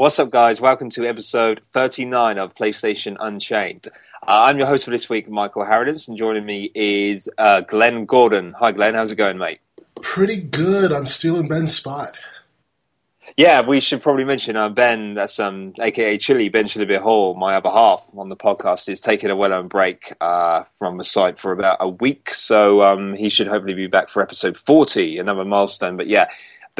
What's up, guys? Welcome to episode 39 of PlayStation Unchained. Uh, I'm your host for this week, Michael Harrodance, and joining me is uh, Glenn Gordon. Hi, Glenn. How's it going, mate? Pretty good. I'm stealing Ben's spot. Yeah, we should probably mention uh, Ben, that's um, aka Chili, Ben Chili Hall, my other half on the podcast, is taking a well earned break uh, from the site for about a week. So um, he should hopefully be back for episode 40, another milestone. But yeah,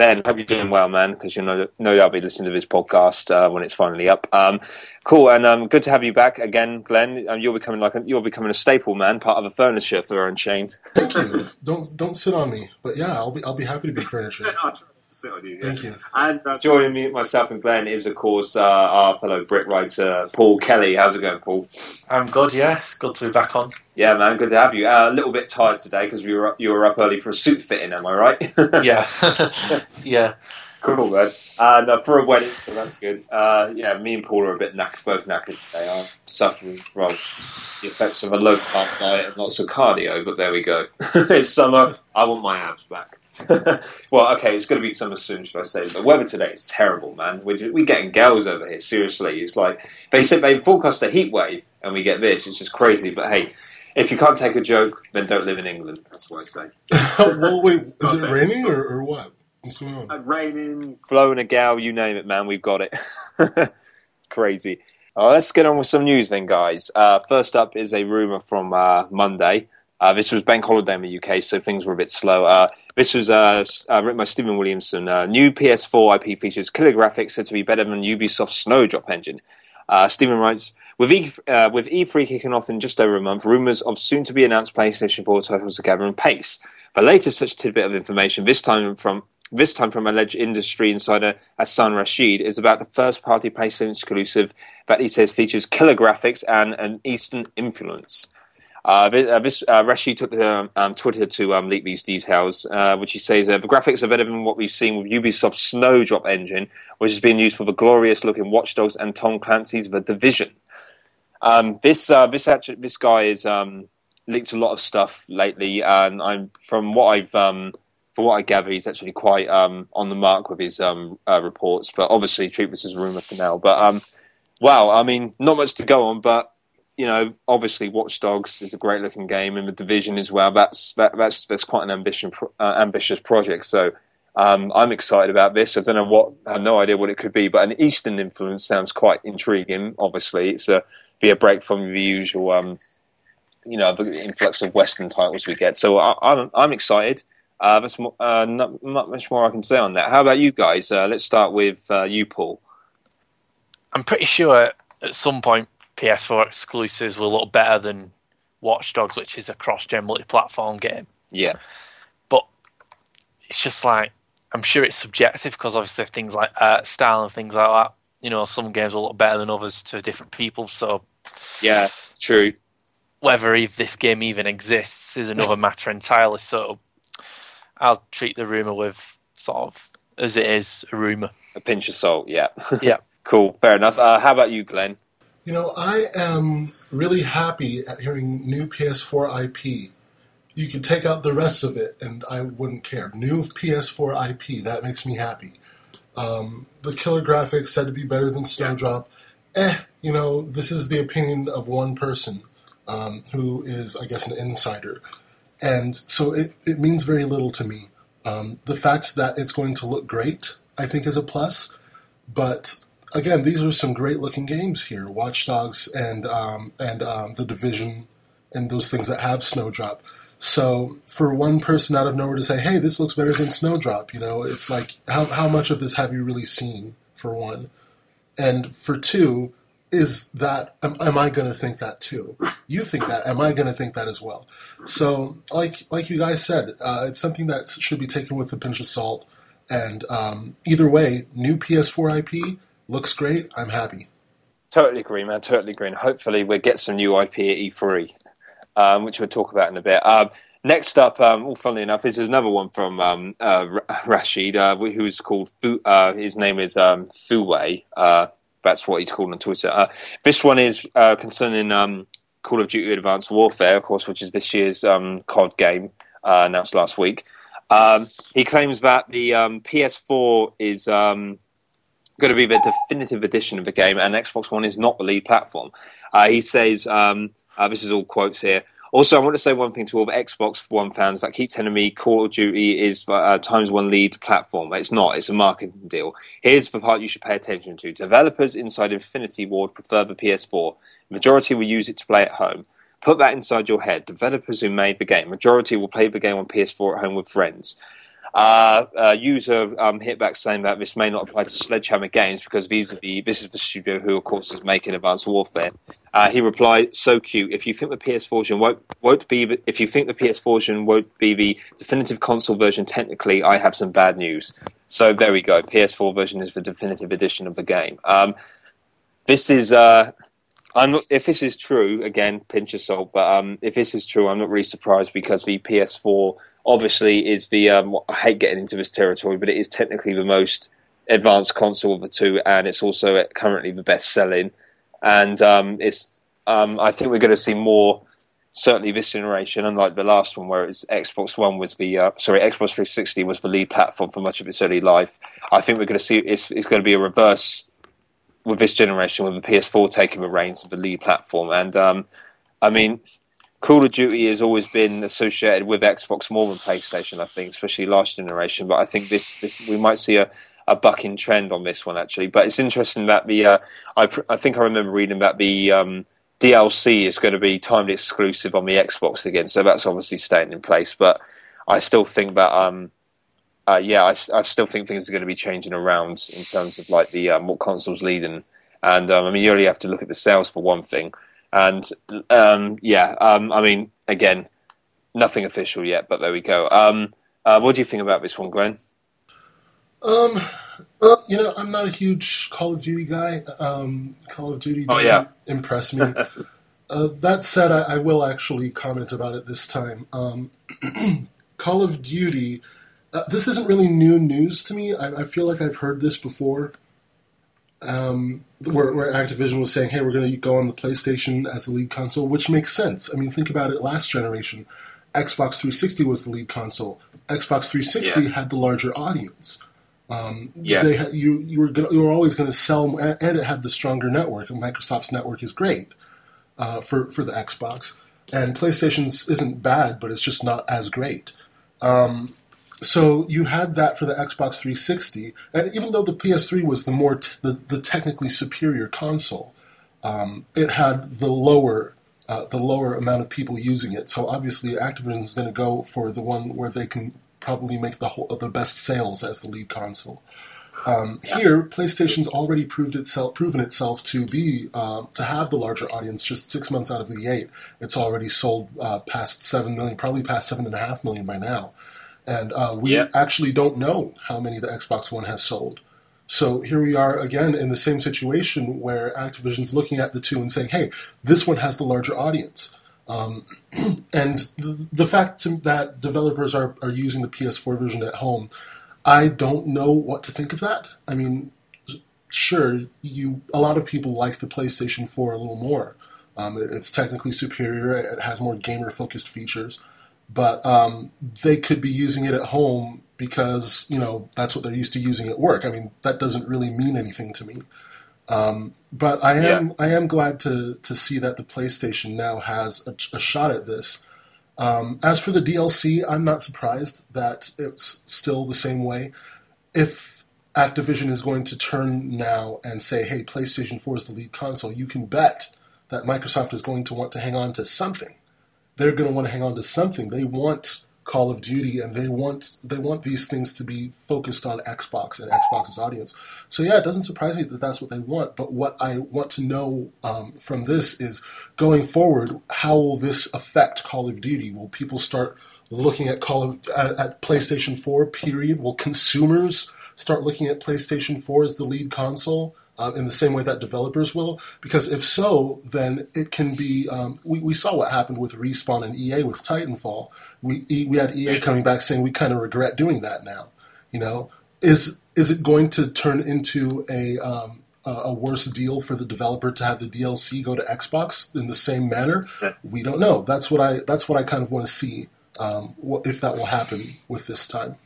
Ben, hope you're doing well, man, because you'll no, no doubt be listening to this podcast uh, when it's finally up. Um, cool, and um, good to have you back again, Glenn. Um, you're becoming like a, you're becoming a staple, man, part of the furniture for Unchained. Thank you. don't don't sit on me, but yeah, I'll be I'll be happy to be furniture. sit on you. Yeah. Thank you. And uh, joining me, myself and Glenn is, of course, uh, our fellow Brit writer, Paul Kelly. How's it going, Paul? I'm good, yeah. It's good to be back on. Yeah, man, good to have you. Uh, a little bit tired today because we were up, you were up early for a suit fitting, am I right? yeah. yeah. Cool, man. And uh, for a wedding, so that's good. Uh, yeah, me and Paul are a bit knackered, both knackered today. I'm suffering from the effects of a low carb diet and lots of cardio, but there we go. it's summer. I want my abs back. well, okay, it's going to be summer soon, should I say? The weather today is terrible, man. We're, just, we're getting gales over here. Seriously, it's like they said they forecast a heat wave, and we get this. It's just crazy. But hey, if you can't take a joke, then don't live in England. That's what I say. well, wait, is it raining or, or what? What's going on? Uh, raining, blowing a gale, you name it, man. We've got it. crazy. Uh, let's get on with some news then, guys. Uh, first up is a rumor from uh, Monday. Uh, this was bank holiday in the UK, so things were a bit slow. Uh, this was uh, uh, written by Stephen Williamson. Uh, new PS4 IP features killer graphics said to be better than Ubisoft's Snowdrop engine. Uh, Stephen writes, with, e- uh, with E3 kicking off in just over a month, rumours of soon to be announced PlayStation 4 titles are gathering pace. The latest such tidbit of information, this time from this time from alleged industry insider Hassan Rashid, is about the first party PlayStation exclusive that he says features killer graphics and an Eastern influence. Uh, this, uh, Rashid took to um, Twitter to um, leak these details, uh, which he says the graphics are better than what we've seen with Ubisoft's Snowdrop engine, which has been used for the glorious looking Watch Dogs and Tom Clancy's The Division. Um, this uh, this actually, this guy has um, leaked a lot of stuff lately, and I'm from what I've um, from what I gather, he's actually quite um, on the mark with his uh, reports. But obviously, treat this as a rumor for now. But wow, I mean, not much to go on, but you know, obviously, Watch Dogs is a great looking game, and the Division as well. That's that, that's that's quite an ambition, uh, ambitious project. So um, I'm excited about this. I don't know what, I have no idea what it could be, but an Eastern influence sounds quite intriguing. Obviously, it's a be a break from the usual, um, you know, the influx of Western titles we get. So I, am I'm, I'm excited. Uh, that's more, uh, not, not, much more I can say on that. How about you guys? Uh, let's start with uh, you, Paul. I'm pretty sure at some point PS4 exclusives were a look better than Watch Dogs, which is a cross-gen multi-platform game. Yeah, but it's just like I'm sure it's subjective because obviously things like art style and things like that. You know, some games are a lot better than others to different people. So yeah, true. Whether if this game even exists is another matter entirely. So I'll treat the rumor with sort of as it is a rumor. A pinch of salt. Yeah. Yeah. cool. Fair enough. Uh, how about you, Glenn? You know, I am really happy at hearing new PS4 IP. You could take out the rest of it, and I wouldn't care. New PS4 IP, that makes me happy. Um, the killer graphics said to be better than Snowdrop. Eh, you know, this is the opinion of one person um, who is, I guess, an insider. And so it, it means very little to me. Um, the fact that it's going to look great, I think, is a plus. But again, these are some great looking games here. Watch Dogs and um, and um, the Division and those things that have Snowdrop. So for one person out of nowhere to say, "Hey, this looks better than Snowdrop," you know, it's like how how much of this have you really seen? For one, and for two, is that am, am I going to think that too? You think that? Am I going to think that as well? So, like like you guys said, uh, it's something that should be taken with a pinch of salt. And um, either way, new PS4 IP looks great. I'm happy. Totally agree, man. Totally agree. And hopefully, we'll get some new IP at E3, um, which we'll talk about in a bit. Um, next up, um, well, funnily enough, this is another one from um, uh, Rashid, uh, who's called Fu- uh, his name is um, Fuwei. Uh, that's what he's called on Twitter. Uh, this one is uh, concerning um, Call of Duty Advanced Warfare, of course, which is this year's um, COD game announced last week. Um, he claims that the um, PS4 is going to be the definitive edition of the game, and Xbox One is not the lead platform. Uh, he says, um, uh, this is all quotes here. Also, I want to say one thing to all the Xbox One fans that keep telling me Call of Duty is uh, Times One lead platform. It's not. It's a marketing deal. Here's the part you should pay attention to. Developers inside Infinity Ward prefer the PS4. majority will use it to play at home. Put that inside your head. Developers who made the game, majority will play the game on PS4 at home with friends. Uh, uh, user um, hitback saying that this may not apply to Sledgehammer Games because vis-a-vis, this is the studio who, of course, is making Advanced Warfare. Uh, he replied, "So cute. If you think the PS4 version won't, won't be, the, if you think the PS4 version won't be the definitive console version, technically, I have some bad news. So there we go. PS4 version is the definitive edition of the game. Um, this is." Uh, I'm not, if this is true, again, pinch of salt. But um, if this is true, I'm not really surprised because the PS4 obviously is the. Um, I hate getting into this territory, but it is technically the most advanced console of the two, and it's also currently the best selling. And um, it's. Um, I think we're going to see more. Certainly, this generation, unlike the last one, where it's Xbox One was the uh, sorry, Xbox 360 was the lead platform for much of its early life. I think we're going to see it's, it's going to be a reverse with this generation, with the PS4 taking the reins of the lead platform. And um, I mean, Call of Duty has always been associated with Xbox more than PlayStation, I think, especially last generation. But I think this, this we might see a, a bucking trend on this one actually. But it's interesting that the uh, I, I think I remember reading that the um, DLC is going to be timed exclusive on the Xbox again, so that's obviously staying in place. But I still think that um, uh, yeah, I, I, still think things are going to be changing around in terms of like the um, what consoles leading. And um, I mean, you only have to look at the sales for one thing. And um, yeah, um, I mean, again, nothing official yet, but there we go. Um, uh, what do you think about this one, Glenn? Um, well, you know, I'm not a huge Call of Duty guy. Um, Call of Duty doesn't oh, yeah. impress me. uh, that said, I, I, will actually comment about it this time. Um, Call of Duty uh, this isn't really new news to me. I, I feel like I've heard this before. Um, where, where, Activision was saying, "Hey, we're going to go on the PlayStation as the lead console," which makes sense. I mean, think about it. Last generation, Xbox 360 was the lead console. Xbox 360 yeah. had the larger audience. Um, yeah, they had, you you were gonna, you were always going to sell, and, and, it had the stronger network. And Microsoft's network is great uh, for for the Xbox, and PlayStation's isn't bad, but it's just not as great. Um, so you had that for the Xbox 360, and even though the PS3 was the more t- the, the technically superior console, um, it had the lower uh, the lower amount of people using it. So obviously, Activision is going to go for the one where they can probably make the whole the best sales as the lead console. Um, here, PlayStation's already proved itself proven itself to be uh, to have the larger audience. Just six months out of the eight, it's already sold uh, past seven million, probably past seven and a half million by now. And uh, we yep. actually don't know how many the Xbox One has sold. So here we are again in the same situation where Activision's looking at the two and saying, hey, this one has the larger audience. Um, and the, the fact that developers are, are using the PS4 version at home, I don't know what to think of that. I mean, sure, you a lot of people like the PlayStation 4 a little more. Um, it's technically superior. It has more gamer focused features but um, they could be using it at home because you know that's what they're used to using at work. I mean, that doesn't really mean anything to me. Um, but I am yeah. I am glad to to see that the PlayStation now has a, a shot at this. Um, as for the DLC, I'm not surprised that it's still the same way. If Activision is going to turn now and say, "Hey, PlayStation 4 is the lead console," you can bet that Microsoft is going to want to hang on to something they're going to want to hang on to something. They want Call of Duty, and they want they want these things to be focused on Xbox and Xbox's audience. So yeah, it doesn't surprise me that that's what they want. But what I want to know um, from this is going forward, how will this affect Call of Duty? Will people start looking at Call of at, at PlayStation Four? Period. Will consumers start looking at PlayStation Four as the lead console? Um, in the same way that developers will? Because if so, then it can be. Um, we, we saw what happened with Respawn and EA with Titanfall. We we had EA coming back saying we kind of regret doing that now. You know, is is it going to turn into a um, a worse deal for the developer to have the DLC go to Xbox in the same manner? We don't know. That's what I that's what I kind of want to see um, if that will happen with this time.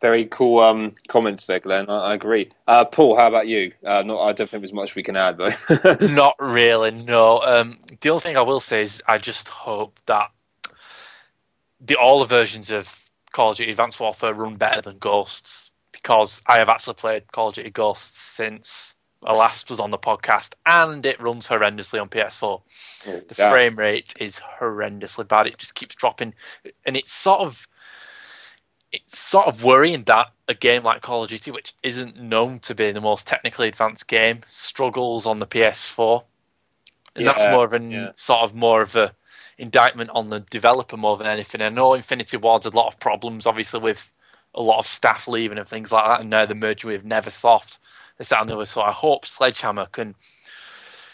Very cool um, comments there, Glenn. I, I agree. Uh, Paul, how about you? Uh, not, I don't think there's much we can add, though. Not really, no. Um, the only thing I will say is I just hope that the all the versions of Call of Duty Advanced Warfare run better than Ghosts because I have actually played Call of Duty Ghosts since I last was on the podcast, and it runs horrendously on PS4. The Yeah. frame rate is horrendously bad. It just keeps dropping, and it's sort of it's sort of worrying that a game like Call of Duty, which isn't known to be the most technically advanced game, struggles on the PS4, and that's more of an yeah. sort of more of a indictment on the developer more than anything. I know Infinity Ward's had a lot of problems, obviously with a lot of staff leaving and things like that, and now the merger with NeverSoft. This that and the other. So I hope Sledgehammer can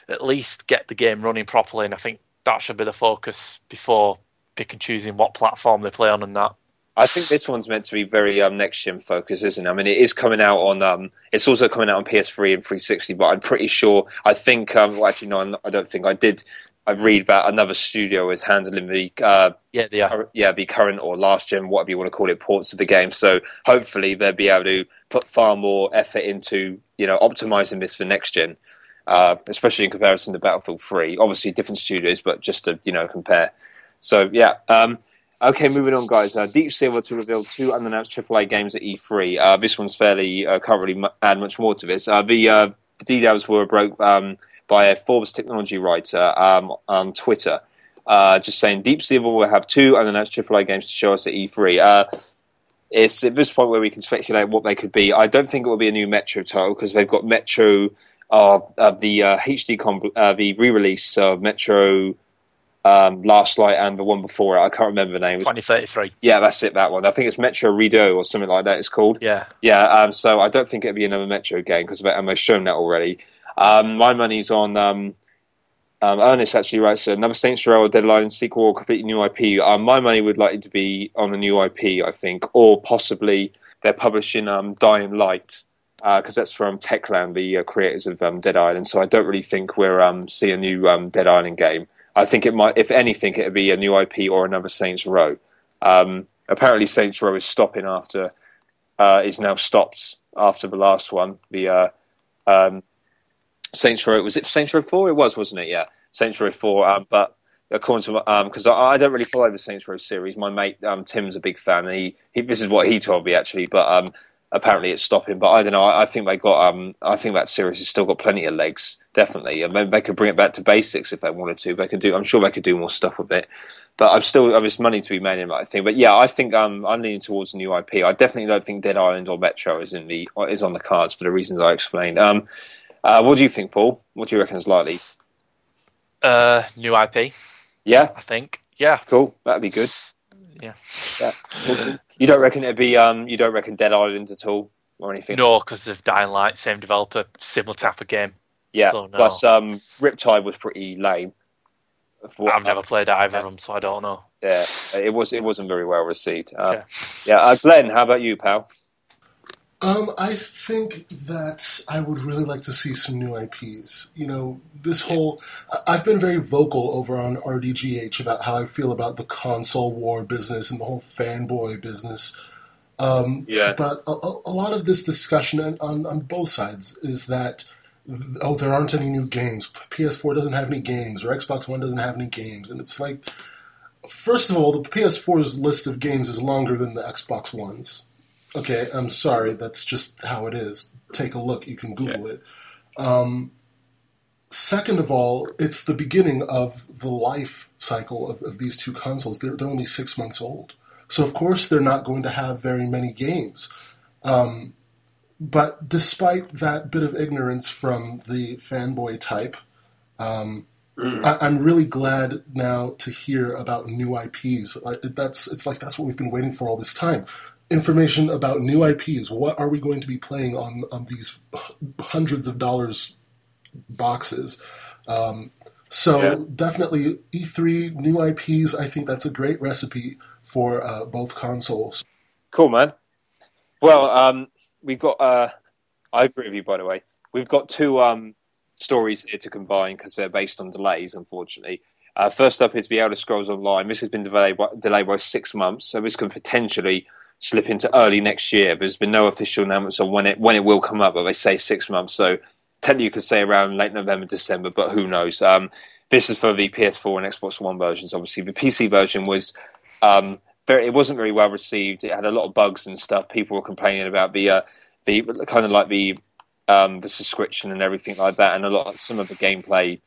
at least get the game running properly, and I think that should be the focus before pick and choosing what platform they play on and that. I think this one's meant to be very um, next gen focused, isn't it? I mean, it is coming out on. Um, it's also coming out on PS3 and 360, but I'm pretty sure. I think. Um, well, actually, no, I'm I don't think I did. I read about another studio is handling the uh, Yeah, are. current, yeah, the current or last gen, whatever you want to call it, ports of the game. So hopefully they'll be able to put far more effort into you know optimizing this for next gen, uh, especially in comparison to Battlefield Three. Obviously, different studios, but just to you know compare. So yeah. Um, Okay, moving on, guys. Uh, Deep Silver to reveal two unannounced AAA games at E3. Uh, this one's fairly uh, can't really add much more to this. Uh, the, uh, the details were broke um, by a Forbes technology writer um, on Twitter, uh, just saying Deep Silver will have two unannounced AAA games to show us at E3. Uh, it's at this point where we can speculate what they could be. I don't think it will be a new Metro title because they've got Metro, uh, uh, the uh, HD, comp- the re-release of Metro um, Last Light and the one before it. I can't remember the name. 2033. yeah, that's it. That one. I think it's Metro Redux or something like that. It's called. Yeah. Yeah. Um, so I don't think it'll be another Metro game because I've shown that already. Um, my money's on. Um, um, Ernest actually writes another Saints Row Deadline sequel or completely new IP. Um, my money would likely to be on a new IP, I think, or possibly they're publishing um, Dying Light because that's from Techland, the uh, creators of um, Dead Island. So I don't really think we're um, see a new um, Dead Island game. I think it might, if anything, it'd be a new IP or another Saints Row. Um, apparently, Saints Row is stopping after uh, is now stopped after the last one. The uh, um, Saints Row was it Saints Row Four? It was, wasn't it? Yeah, Saints Row Four. Um, but according to because I, I don't really follow the Saints Row series. My mate um, Tim's a big fan, he, he this is what he told me actually. But um, apparently it's stopping. But I don't know. I, I think they got. Um, I think that series has still got plenty of legs. Definitely, and they could bring it back to basics if they wanted to. They could do. I'm sure they could do more stuff with it. But I've still there's money to be made in that thing. But yeah, I think um, I'm leaning towards a new IP. I definitely don't think Dead Island or Metro is in the is on the cards for the reasons I explained. Um, uh, what do you think, Paul? What do you reckon is likely? Uh, new IP, Yeah, I think. Yeah. cool. That'd be good. Yeah. Yeah. you don't reckon it'd be um? You don't reckon Dead Island at all or anything? No, because of Dying Light, same developer, similar type of game. Yeah. So, no. Plus, um, Riptide was pretty lame. For what- I've never played either of them, so I don't know. Yeah, it was. It wasn't very well received. Uh, Okay. Yeah, uh, Glenn, how about you, pal? Um, I think that I would really like to see some new IPs. You know, this whole. I- I've been very vocal over on RDGH about how I feel about the console war business and the whole fanboy business. Um, Yeah. But a, a a lot of this discussion on, on, on both sides is that, oh, there aren't any new games. PS4 doesn't have any games, or Xbox One doesn't have any games. And it's like, first of all, the PS4's list of games is longer than the Xbox One's. Okay, I'm sorry. That's just how it is. Take a look. You can Google it. Um, second of all, it's the beginning of the life cycle of, of these two consoles. They're, they're only six months old. So, of course, they're not going to have very many games. Um, but despite that bit of ignorance from the fanboy type, um, I, I'm really glad now to hear about new IPs. Like, That's it's like that's what we've been waiting for all this time. Information about new IPs. What are we going to be playing on on these hundreds of dollars boxes? Um, so Yeah. definitely E3 new IPs. I think that's a great recipe for uh, both consoles. Cool, man. Well, um, we've got. Uh, I agree with you, by the way. We've got two um, stories here to combine because they're based on delays, unfortunately. Uh, first up is the Elder Scrolls Online. This has been delayed by, delayed by six months, so this could potentially slip into early next year. There's been no official announcements on when it when it will come up, but they say six months. So technically, you could say around late November, December, but who knows? Um, this is for the PS4 and Xbox One versions. Obviously, the PC version was um, very. It wasn't very well received. It had a lot of bugs and stuff. People were complaining about the uh, the kind of like the um, the subscription and everything like that, and a lot of some of the gameplay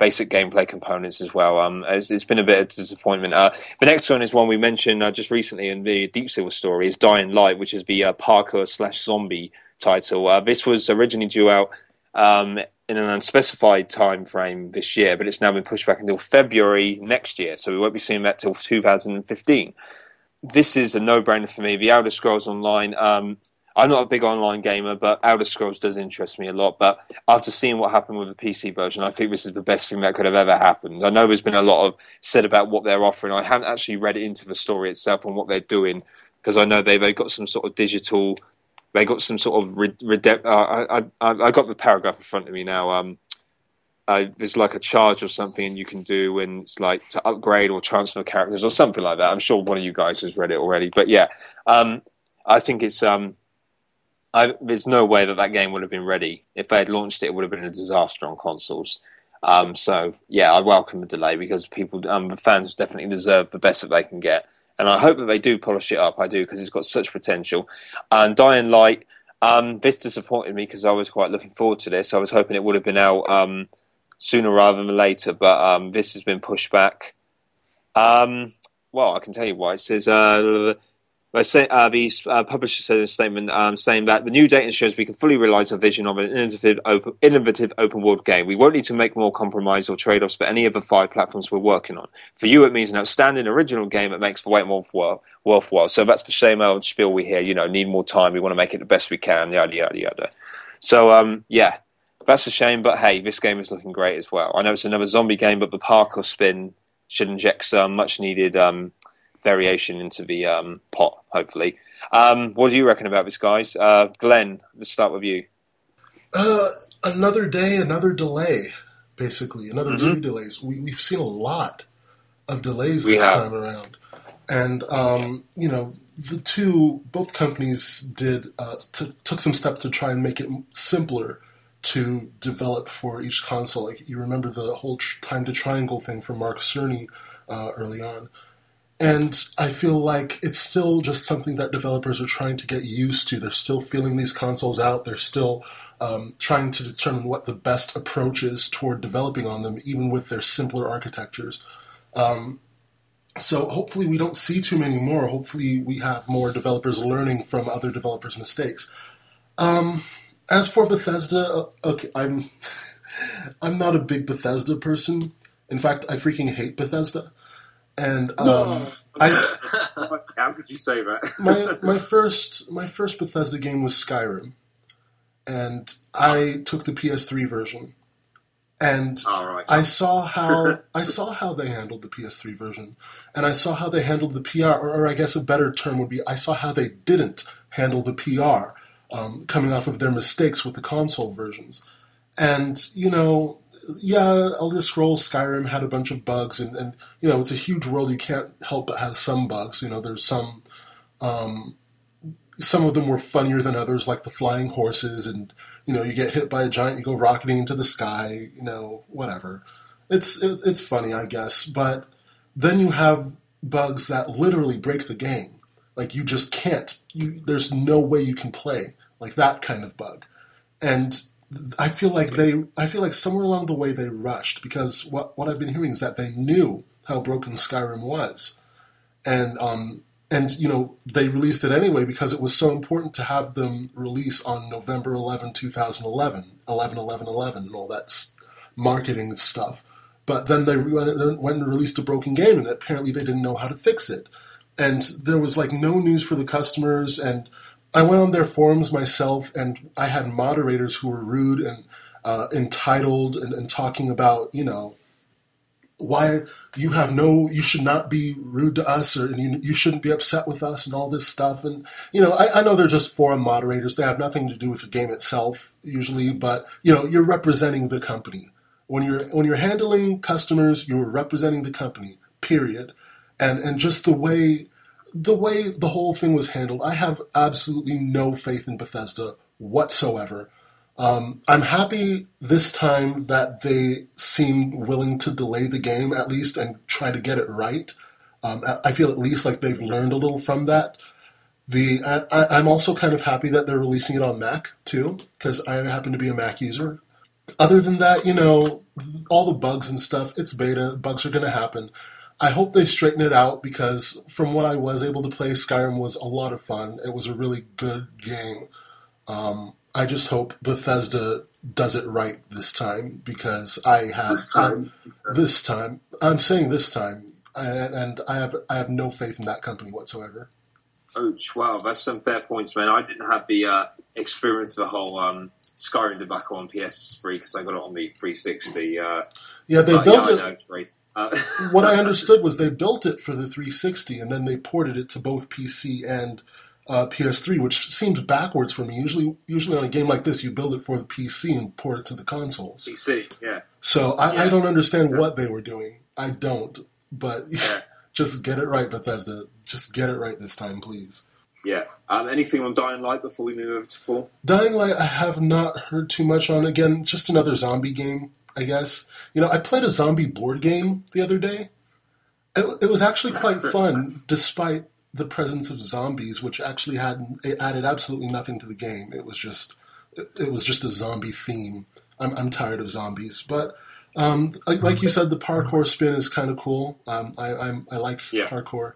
basic gameplay components as well. Um, it's, it's been a bit of a disappointment. Uh, the next one is one we mentioned uh, just recently in the Deep Silver story is Dying Light, which is the uh, parkour slash zombie title. Uh, this was originally due out um, in an unspecified time frame this year, but it's now been pushed back until February next year, so we won't be seeing that till 2015. This is a no-brainer for me. The Elder Scrolls Online. Um, I'm not a big online gamer, but Elder Scrolls does interest me a lot. But after seeing what happened with the PC version, I think this is the best thing that could have ever happened. I know there's been a lot of said about what they're offering. I haven't actually read into the story itself and what they're doing because I know they've got some sort of digital. They got some sort of redep- uh, I, I, I got the paragraph in front of me now. Um, uh, there's like a charge or something you can do when it's like to upgrade or transfer characters or something like that. I'm sure one of you guys has read it already, but yeah, um, I think it's um, I, there's no way that that game would have been ready if they had launched it. It would have been a disaster on consoles. Um, so yeah, I welcome the delay because people, um, the fans definitely deserve the best that they can get, and I hope that they do polish it up. I do because it's got such potential. And Dying Light, um, this disappointed me because I was quite looking forward to this. I was hoping it would have been out um, sooner rather than later, but um, this has been pushed back. Um, well, I can tell you why. It says uh, Say, uh, the uh, publisher said a statement um, saying that the new data ensures we can fully realize our vision of an innovative open, innovative open world game. We won't need to make more compromise or trade offs for any of the five platforms we're working on. For you, it means an outstanding original game that makes the wait more worthwhile. So that's the same old spiel we hear. You know, need more time. We want to make it the best we can. Yada yada yada. So um, yeah, that's a shame. But hey, this game is looking great as well. I know it's another zombie game, but the parkour spin should inject some much needed. Um, variation into the um, pot, hopefully. Um, what do you reckon about this, guys? Uh, Glenn, let's start with you. Uh, another day, another delay, basically. Another mm-hmm. two delays. We, have seen a lot of delays we this have. time around. And, um, you know, the two, both companies did, uh, t- took some steps to try and make it simpler to develop for each console. Like, you remember the whole tr- time to triangle thing from Mark Cerny uh, early on. And I feel like it's still just something that developers are trying to get used to. They're still feeling these consoles out. They're still um, trying to determine what the best approach is toward developing on them, even with their simpler architectures. Um, so hopefully we don't see too many more. Hopefully we have more developers learning from other developers' mistakes. Um, as for Bethesda, uh, okay, I'm I'm not a big Bethesda person. In fact, I freaking hate Bethesda. And um, no. I, how could you say that? my my first my first Bethesda game was Skyrim, and I took the PS3 version, and right. I saw how I saw how they handled the PS3 version, and I saw how they handled the PR, or, or I guess a better term would be I saw how they didn't handle the PR, um, coming off of their mistakes with the console versions, and you know yeah, Elder Scrolls Skyrim had a bunch of bugs, and, and you know it's a huge world. You can't help but have some bugs. You know, there's some, um, some of them were funnier than others, like the flying horses, and you know you get hit by a giant, you go rocketing into the sky. You know, whatever. It's it's, it's funny, I guess, but then you have bugs that literally break the game. Like you just can't. You there's no way you can play like that kind of bug, and I feel like they, I feel like somewhere along the way they rushed because what what I've been hearing is that they knew how broken Skyrim was, and um and you know they released it anyway because it was so important to have them release on November 11, 2011, 11, 11, 11, and all that marketing stuff. But then they went and released a broken game, and apparently they didn't know how to fix it, and there was like no news for the customers and I went on their forums myself, and I had moderators who were rude and uh, entitled and, and, talking about, you know, why you have no, you should not be rude to us, or you, you shouldn't be upset with us, and all this stuff. And you know, I, I know they're just forum moderators; they have nothing to do with the game itself usually. But you know, you're representing the company when you're when you're handling customers. You're representing the company. Period. And and just the way the way the whole thing was handled, I have absolutely no faith in Bethesda whatsoever. Um, I'm happy this time that they seem willing to delay the game at least and try to get it right. Um, I feel at least like they've learned a little from that. The I, am also kind of happy that they're releasing it on Mac too, because I happen to be a Mac user. Other than that, you know, all the bugs and stuff, it's beta. Bugs are going to happen. I hope they straighten it out because from what I was able to play, Skyrim was a lot of fun. It was a really good game. Um, I just hope Bethesda does it right this time because I have this time. I, this time I'm saying this time, and I have I have no faith in that company whatsoever. Oh, wow, that's some fair points, man. I didn't have the uh, experience of the whole um, Skyrim debacle on PS3 because I got it on the 360. Uh, yeah, they built yeah, it. Uh, what I understood was they built it for the 360 and then they ported it to both PC and uh, PS3, which seems backwards for me. Usually, usually on a game like this, you build it for the PC and port it to the consoles. PC, yeah. So I, yeah. I don't understand what they were doing. I don't, but yeah. just get it right, Bethesda. Just get it right this time, please. Yeah. Um, anything on Dying Light before we move over to Paul? Dying Light, I have not heard too much on. Again, just another zombie game, I guess. You know, I played a zombie board game the other day. It, it was actually quite fun, despite the presence of zombies, which actually had added absolutely nothing to the game. It was just it was just a zombie theme. I'm, I'm tired of zombies, but um, like, like, you said, the parkour spin is kind of cool. Um, I, I'm, I like yeah. parkour.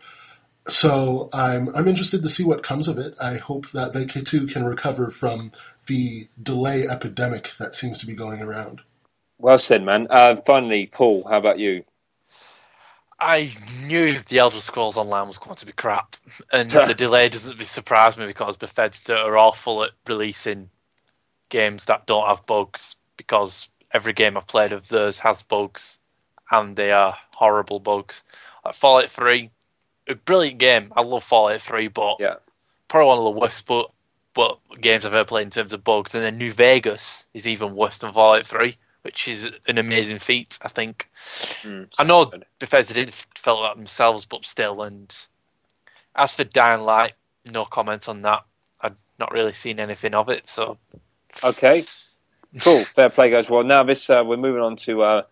So I'm I'm interested to see what comes of it. I hope that they too can recover from the delay epidemic that seems to be going around. Well said, man. Uh, finally, Paul, how about you? I knew the Elder Scrolls Online was going to be crap, and the delay doesn't surprise me because Bethesda are awful at releasing games that don't have bugs. Because every game I've played of theirs has bugs, and they are horrible bugs. Like Fallout Three, a brilliant game. I love Fallout Three, but yeah. probably one of the worst but, but games I've ever played in terms of bugs. And then New Vegas is even worse than Fallout Three, which is an amazing feat. I think. Mm, I know good. Bethesda didn't feel that themselves, but still. And as for Dying Light, no comment on that. I've not really seen anything of it. So. Okay. Cool. Fair play, guys. Well, now this uh, we're moving on to uh,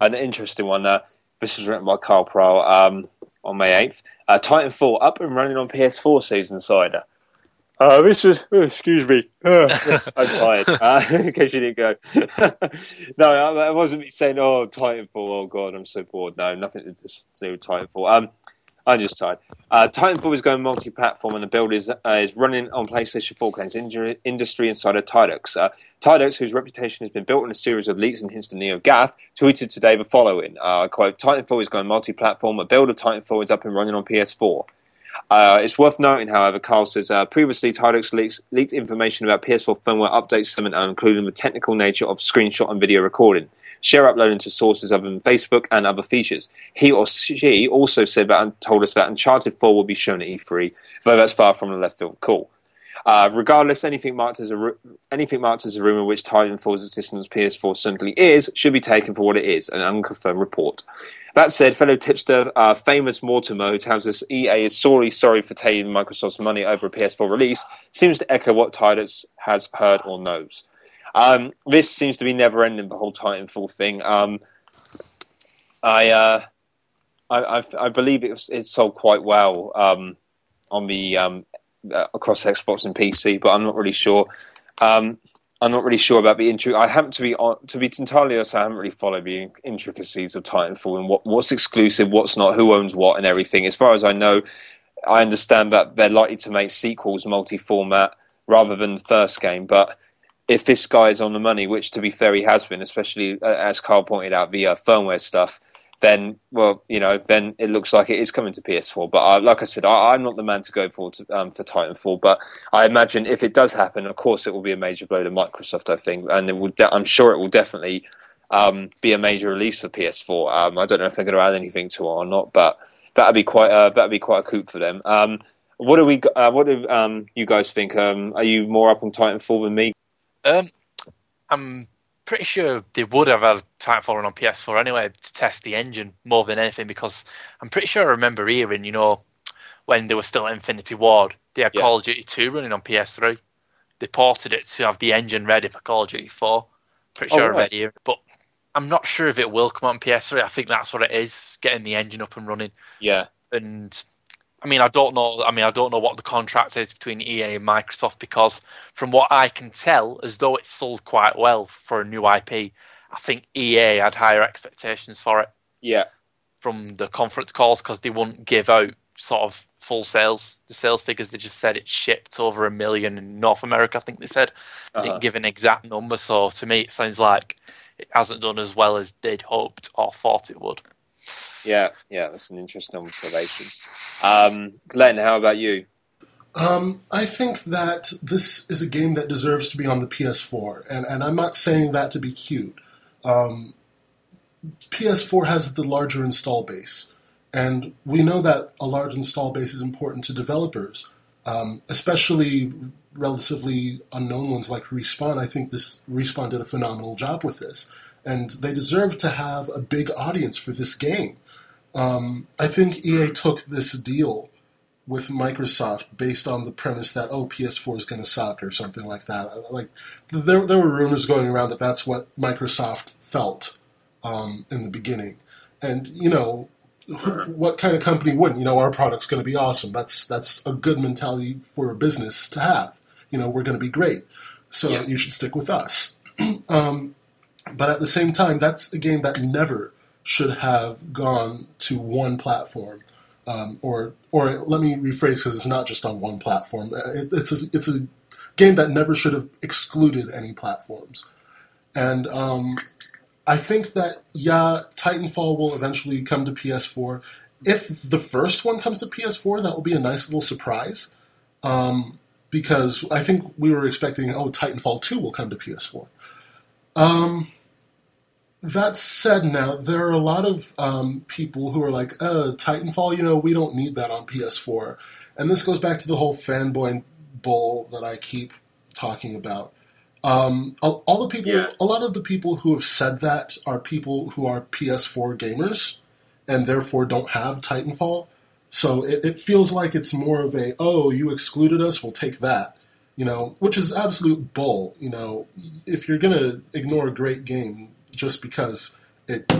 an interesting one. Uh, this was written by Carl Prowl. Um, on May 8th. Uh, Titanfall up and running on PS4 Season Insider. Uh, this was, oh, excuse me, uh, I'm tired, uh, in case you didn't go. no, I, I, wasn't saying, oh, Titanfall, oh god, I'm so bored. No, nothing to do with Titanfall. Um, I'm just tired. Uh, Titanfall is going multi-platform, and the build is uh, is running on PlayStation 4 games. Industry insider Tidux, uh, whose reputation has been built on a series of leaks and hints to NeoGAF, tweeted today the following: uh, "Quote: Titanfall is going multi-platform. A build of Titanfall is up and running on PS4." Uh, it's worth noting, however, Carl says uh, previously Tidux leaks, leaked information about PS4 firmware updates, including the technical nature of screenshot and video recording share uploading to sources other than Facebook and other features. He or she also said that and told us that Uncharted 4 will be shown at E3, though that's far from the left field call. Uh, regardless, anything marked as a anything marked as a rumor which Titanfall's existence PS4 certainly is should be taken for what it is, an unconfirmed report. That said, fellow tipster uh, famous Mortimer, who tells us EA is sorely sorry for taking Microsoft's money over a PS4 release, seems to echo what Tidux has heard or knows. Um, this seems to be never ending. The whole Titanfall thing. Um, I, uh, I, I, I, believe it, it sold quite well um, on the um, uh, across Xbox and PC, but I'm not really sure. Um, I'm not really sure about the intro. I haven't to be to be entirely honest. I haven't really followed the intricacies of Titanfall and what, what's exclusive, what's not, who owns what, and everything. As far as I know, I understand that they're likely to make sequels multi-format rather than the first game, but if this guy is on the money, which to be fair he has been, especially uh, as Carl pointed out, uh, firmware stuff, then well, you know, then it looks like it is coming to PS4. But uh, like I said, I, am not the man to go for to, um, for Titanfall. But I imagine if it does happen, of course, it will be a major blow to Microsoft. I think, and it. De- I'm sure it will definitely um, be a major release for PS4. Um, I don't know if they're going to add anything to it or not, but that'd be quite a, that'd be quite a coup for them. Um, what do we? Uh, what do um, you guys think? Um, are you more up on Titanfall than me? Um, I'm pretty sure they would have had Titanfall on PS4 anyway to test the engine more than anything because I'm pretty sure I remember hearing, you know, when they were still at Infinity Ward. They had Yeah. Call of Duty 2 running on PS3. They ported it to have the engine ready for Call of Duty 4. Pretty Oh, sure I right. read here. But I'm not sure if it will come on PS3. I think that's what it is, getting the engine up and running. Yeah, And I mean, I don't know. I mean, I don't know what the contract is between EA and Microsoft because, from what I can tell, as though it's sold quite well for a new IP, I think EA had higher expectations for it yeah, from the conference calls because they wouldn't give out sort of full sales. The sales figures they just said it shipped over a million in North America. I think they said they Uh-huh. didn't give an exact number. So to me, it sounds like it hasn't done as well as they'd hoped or thought it would. Yeah, yeah. That's an interesting observation. Um, Glenn, how about you? Um, I think that this is a game that deserves to be on the PS4, and, and I'm not saying that to be cute. Um, PS4 has the larger install base, and we know that a large install base is important to developers, um, especially relatively unknown ones like Respawn. I think this Respawn did a phenomenal job with this, and they deserve to have a big audience for this game. Um, I think EA took this deal with Microsoft based on the premise that oh PS4 is going to suck or something like that. Like there there were rumors going around that that's what Microsoft felt um, in the beginning, and you know who- what kind of company wouldn't? You know our product's going to be awesome. That's that's a good mentality for a business to have. You know we're going to be great, so Yeah. you should stick with us. um, but at the same time, that's a game that never should have gone to one platform um, or or let me rephrase because it's not just on one platform. Uh, It, it's a, it's a game that never should have excluded any platforms, and um, I think that yeah, Titanfall will eventually come to PS4. If the first one comes to PS4, that will be a nice little surprise. Um, because I think we were expecting, oh, Titanfall 2 will come to PS4. Um, that said, now there are a lot of um, people who are like, uh, Titanfall, you know, we don't need that on PS4. And this goes back to the whole fanboy bull that I keep talking about. Um, all, the people, Yeah. a lot of the people who have said that are people who are PS4 gamers and therefore don't have Titanfall. So it, it feels like it's more of a, oh, you excluded us, we'll take that. You know, which is absolute bull. You know, if you're going to ignore a great game just because it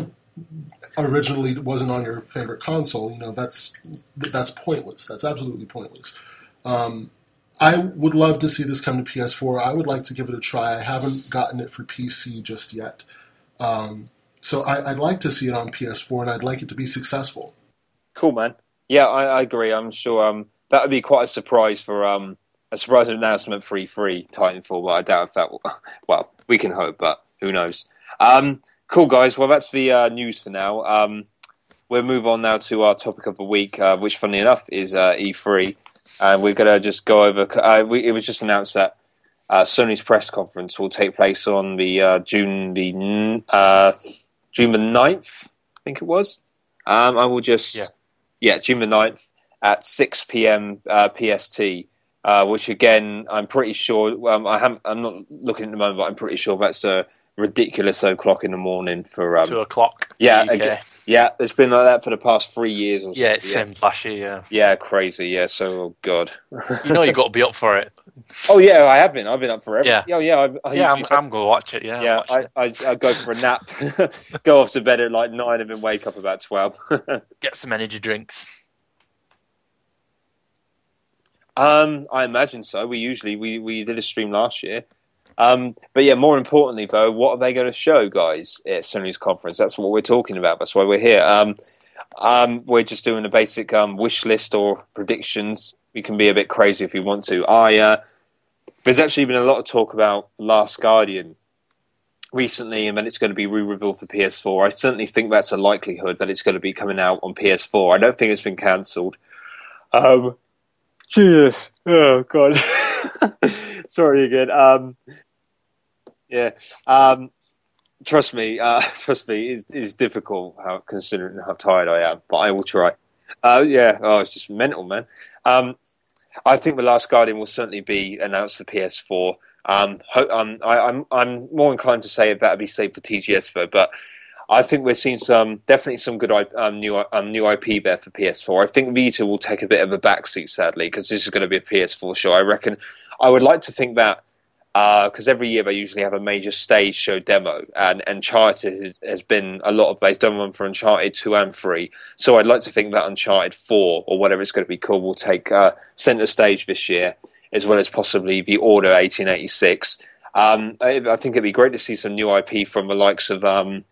originally wasn't on your favorite console, you know, that's that's pointless. That's absolutely pointless. Um, I would love to see this come to PS4. I would like to give it a try. I haven't gotten it for PC just yet. Um, so I, I'd like to see it on PS4, and I'd like it to be successful. Cool, man. Yeah, I, I agree. I'm sure um, that would be quite a surprise for um, a surprise announcement for E3 Titanfall, but I doubt if that will. Well, we can hope, but who knows? Um, cool, guys. Well, that's the uh, news for now. Um, we'll move on now to our topic of the week, uh, which, funnily enough, is uh, E3. And we're going to just go over. Uh, we, it was just announced that uh, Sony's press conference will take place on the uh, June the uh, June the 9th, I think it was. Um, I will just Yeah. yeah, June the 9th at 6 p.m. Uh, PST, uh, which again, I'm pretty sure, um, I haven't, I'm not looking at the moment, but I'm pretty sure that's a ridiculous o'clock in the morning for. Um, Two o'clock. yeah, again, yeah, it's been like that for the past three years or so. Yeah, it yeah. seems flashy. Yeah, Yeah, crazy. Yeah, so, oh, God. you know you got to be up for it. oh, yeah, I have been. I've been up forever. Yeah. Oh, yeah. I, I yeah, I'm, I'm gonna watch it. Yeah, yeah, I. I, I go for a nap, go off to bed at like nine, and then wake up about 12. get some energy drinks. Um, I imagine so. We usually we, we did a stream last year. Um, but yeah, more importantly though, what are they going to show, guys, at Sony's conference? That's what we're talking about. That's why we're here. Um, um, we're just doing a basic um, wish list or predictions. We can be a bit crazy if we want to. I uh, there's actually been a lot of talk about Last Guardian recently, and then it's going to be re-revealed for PS4. I certainly think that's a likelihood that it's going to be coming out on PS4. I don't think it's been cancelled. Um, Jesus. Oh God. Sorry again. Um, yeah. Um, trust me. Uh, trust me. It's, it's difficult how considering how tired I am, but I will try. Uh, yeah. Oh, it's just mental, man. Um, I think the Last Guardian will certainly be announced for PS4. Um, ho- um, I, I'm I'm more inclined to say it better be safe for TGS though, but I think we're seeing some definitely some good um, new um, new IP there for PS4. I think Vita will take a bit of a backseat, sadly, because this is going to be a PS4 show. I reckon. I would like to think that because uh, every year they usually have a major stage show demo, and Uncharted has been a lot of. They've done one for Uncharted two and three, so I'd like to think that Uncharted four or whatever it's going to be called will take uh, centre stage this year, as well as possibly the Order eighteen eighty six. Um, I, I, think it'd be great to see some new IP from the likes of. Um,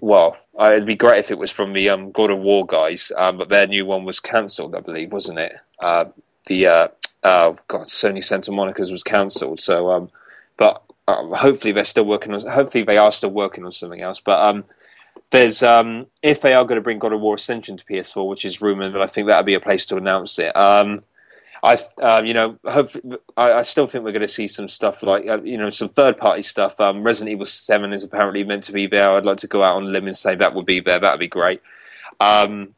well, uh, it'd be great if it was from the um, God of War guys, um, but their new one was cancelled, I believe, wasn't it? Uh, the uh, oh god, Sony Santa Monica's was cancelled. So, um, but um, hopefully they're still working on. Hopefully they are still working on something else. But um, there's um, if they are going to bring God of War Ascension to PS4, which is rumored, but I think that'd be a place to announce it. Um, I, uh, you know, hopefully, I, I, still think we're going to see some stuff like, uh, you know, some third party stuff. Um, Resident Evil Seven is apparently meant to be there. I'd like to go out on a limb and say that would be there. That'd be great. Um,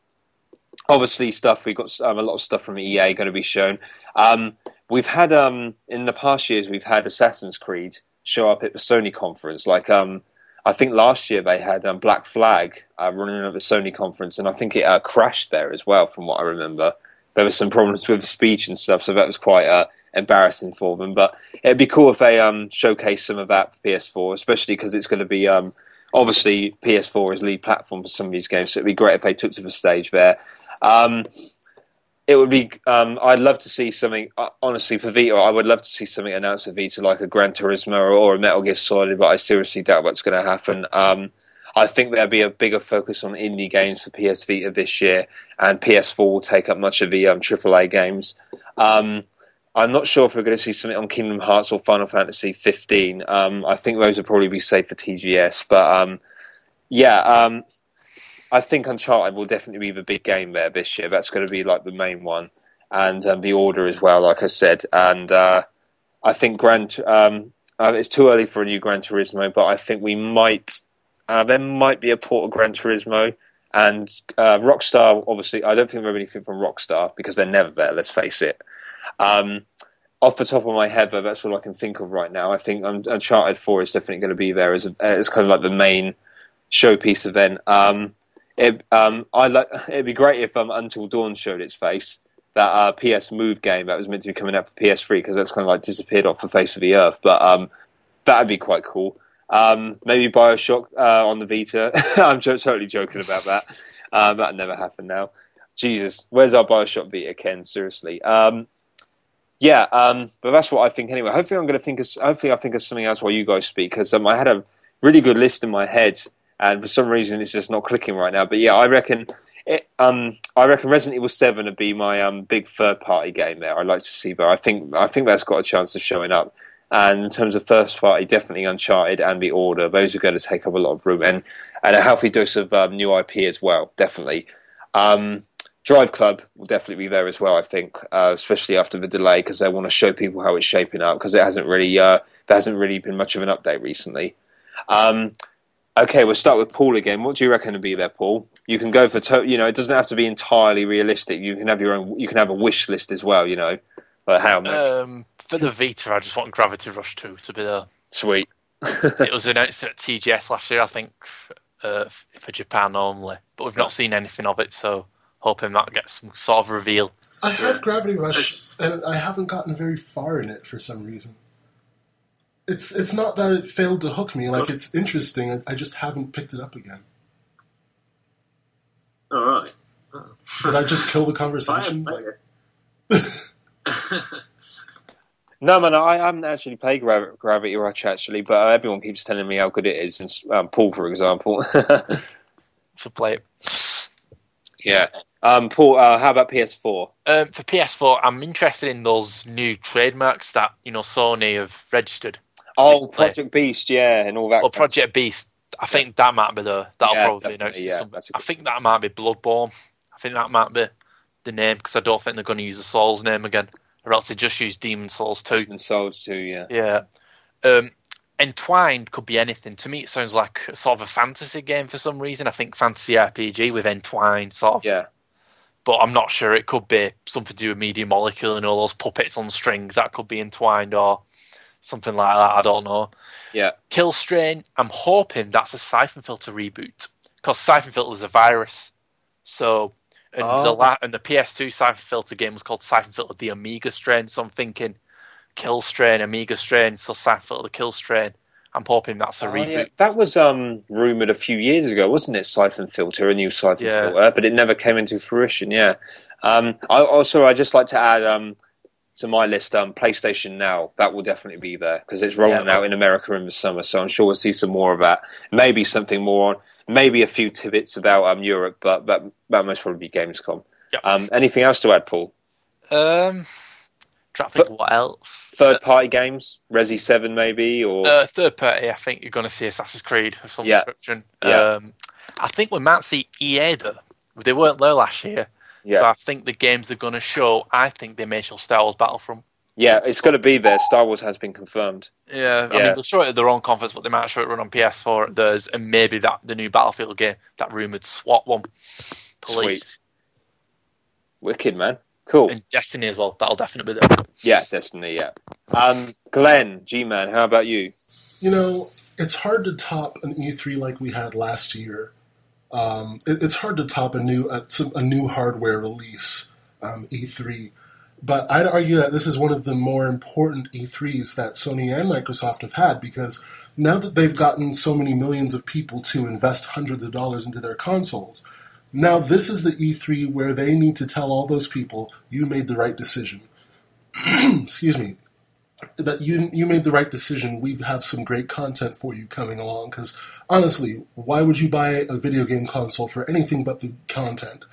obviously, stuff we got um, a lot of stuff from EA going to be shown. Um, we've had um, in the past years we've had Assassin's Creed show up at the Sony conference. Like um, I think last year they had um, Black Flag uh, running at the Sony conference, and I think it uh, crashed there as well, from what I remember. There was some problems with speech and stuff, so that was quite uh, embarrassing for them. But it'd be cool if they um, showcase some of that for PS4, especially because it's going to be um, obviously PS4 is lead platform for some of these games, so it'd be great if they took to the stage there. Um, it would be. Um, I'd love to see something. Uh, honestly, for Vita, I would love to see something announced for Vita, like a Gran Turismo or, or a Metal Gear Solid. But I seriously doubt what's going to happen. I think there'll be a bigger focus on indie games for PS Vita this year, and PS4 will take up much of the um, AAA games. Um, I'm not sure if we're going to see something on Kingdom Hearts or Final Fantasy 15. Um, I think those would probably be safe for TGS, but um, yeah. Um, I think Uncharted will definitely be the big game there this year. That's going to be like the main one, and um, the Order as well, like I said. And uh, I think Grand. Uh, it's too early for a new Gran Turismo, but I think we might. Uh, there might be a port of Gran Turismo, and uh, Rockstar. Obviously, I don't think we have anything from Rockstar because they're never there. Let's face it. Um, off the top of my head, though, that's all I can think of right now. I think Uncharted Four is definitely going to be there as a, as kind of like the main showpiece event. Um, it, um, I like. It'd be great if um, Until Dawn showed its face. That uh, PS Move game that was meant to be coming out for PS3 because that's kind of like disappeared off the face of the earth. But um, that'd be quite cool. Um, maybe Bioshock uh, on the Vita. I'm totally joking about that. Uh, that never happened now. Jesus, where's our Bioshock Vita, Ken? Seriously. Um, yeah, um, but that's what I think anyway. Hopefully, I'm going to think. Of, hopefully, I think of something else while you guys speak because um, I had a really good list in my head and for some reason it's just not clicking right now. But yeah, I reckon. It, um, I reckon Resident Evil Seven would be my um, big third party game there. I'd like to see, but I think I think that's got a chance of showing up. And in terms of first party, definitely Uncharted and The Order. Those are going to take up a lot of room, and and a healthy dose of um, new IP as well. Definitely. Um, Drive Club will definitely be there as well. I think, uh, especially after the delay, because they want to show people how it's shaping up. Because it hasn't really, uh, there hasn't really been much of an update recently. Um, Okay, we'll start with Paul again. What do you reckon to be there, Paul? You can go for to- you know, it doesn't have to be entirely realistic. You can have your own. You can have a wish list as well. You know, but how? Um, for the Vita, I just want Gravity Rush Two to be there. Sweet. it was announced at TGS last year, I think, uh, for Japan only, but we've not seen anything of it. So hoping that gets some sort of reveal. I have Gravity Rush, and I haven't gotten very far in it for some reason it's it's not that it failed to hook me. Like it's interesting. I just haven't picked it up again. All right. Oh. Did I just kill the conversation? no, man, I haven't actually played Gra- Gravity Rush actually, but everyone keeps telling me how good it is. And um, Paul, for example, should play it. Yeah. Um, Paul, uh, how about PS4? Um, for PS4, I'm interested in those new trademarks that you know Sony have registered. Oh, Project Beast, yeah, and all that. Well, Project Beast. I think that might be the that'll yeah, probably announce yeah, I think that might be Bloodborne. I think that might be the name because I don't think they're going to use the Souls name again, or else they just use Demon Souls two. Demon Souls two, yeah. Yeah. Um, Entwined could be anything. To me, it sounds like sort of a fantasy game for some reason. I think fantasy RPG with Entwined, sort of. Yeah. But I'm not sure. It could be something to do with Media Molecule and all those puppets on strings. That could be entwined, or something like that. I don't know. Yeah. Kill Strain, I'm hoping that's a Siphon Filter reboot because Siphon Filter is a virus. So, and, Oh. the la- and the PS2 Siphon Filter game was called Siphon Filter the Omega Strain. So I'm thinking Kill Strain, Omega Strain, so Siphon Filter the Kill Strain. I'm hoping that's a Oh, reboot. yeah. That was um, rumored a few years ago, wasn't it? Siphon filter, a new siphon Yeah. filter, but it never came into fruition. Yeah. Um, I also I just like to add um, to my list um, PlayStation Now. That will definitely be there because it's rolling Yeah. out in America in the summer. So I'm sure we'll see some more of that. Maybe something more on. Maybe a few tidbits about um, Europe, but that that most probably be Gamescom. Yeah. Um, anything else to add, Paul? Um, to what else. Third party games, Resi Seven maybe, or Uh, third party, I think you're going to see Assassin's Creed of some Yeah. description. Yeah. Um, I think we might see EA though. They weren't there last year, yeah, so I think the games they're going to show. I think they may show Star Wars Battlefront. yeah, it's going to be there. Star Wars has been confirmed. Yeah, I Yeah. mean they'll show it at their own conference, but they might show it run on PS4 at theirs, and maybe that the new Battlefield game, that rumored SWAT one, Police Sweet. Wicked man, cool. and Destiny as well. That'll definitely be there. Yeah, Destiny. Yeah. Um, Glenn, G man, how about you? You know, it's hard to top an E3 like we had last year. Um, it, it's hard to top a new a, a new hardware release um, E3, but I'd argue that this is one of the more important E3s that Sony and Microsoft have had because now that they've gotten so many millions of people to invest hundreds of dollars into their consoles, now this is the E3 where they need to tell all those people you made the right decision. Excuse me that you you made the right decision. We have some great content for you coming along. Because honestly, why would you buy a video game console for anything but the content?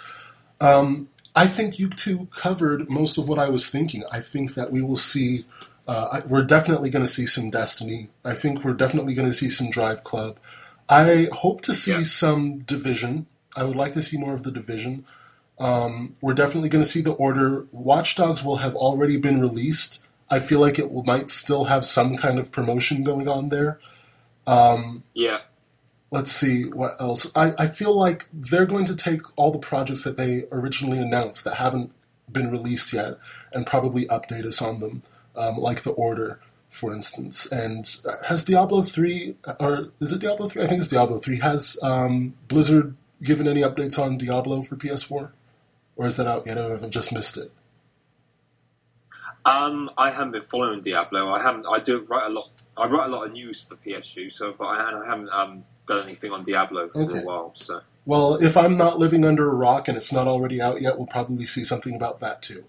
Um, I think you two covered most of what I was thinking. I think that we will see. Uh, I- we're definitely going to see some Destiny. I think we're definitely going to see some Drive Club. I hope to see Yeah. some Division. I would like to see more of the Division. Um, we're definitely going to see the Order. Watch Dogs will have already been released. I feel like it will, might still have some kind of promotion going on there. Um, Yeah. Let's see what else. I, I feel like they're going to take all the projects that they originally announced that haven't been released yet and probably update us on them, um, like the Order, for instance. And uh, has Diablo three or is it Diablo three? I think it's Diablo three. Has um, Blizzard given any updates on Diablo for PS4, or is that out yet? Or have I just missed it? Um, I haven't been following Diablo. I haven't. I do write a lot. I write a lot of news for PSU, so but I, I haven't um, done anything on Diablo for Okay. a while. So Well, if I'm not living under a rock and it's not already out yet, we'll probably see something about that too.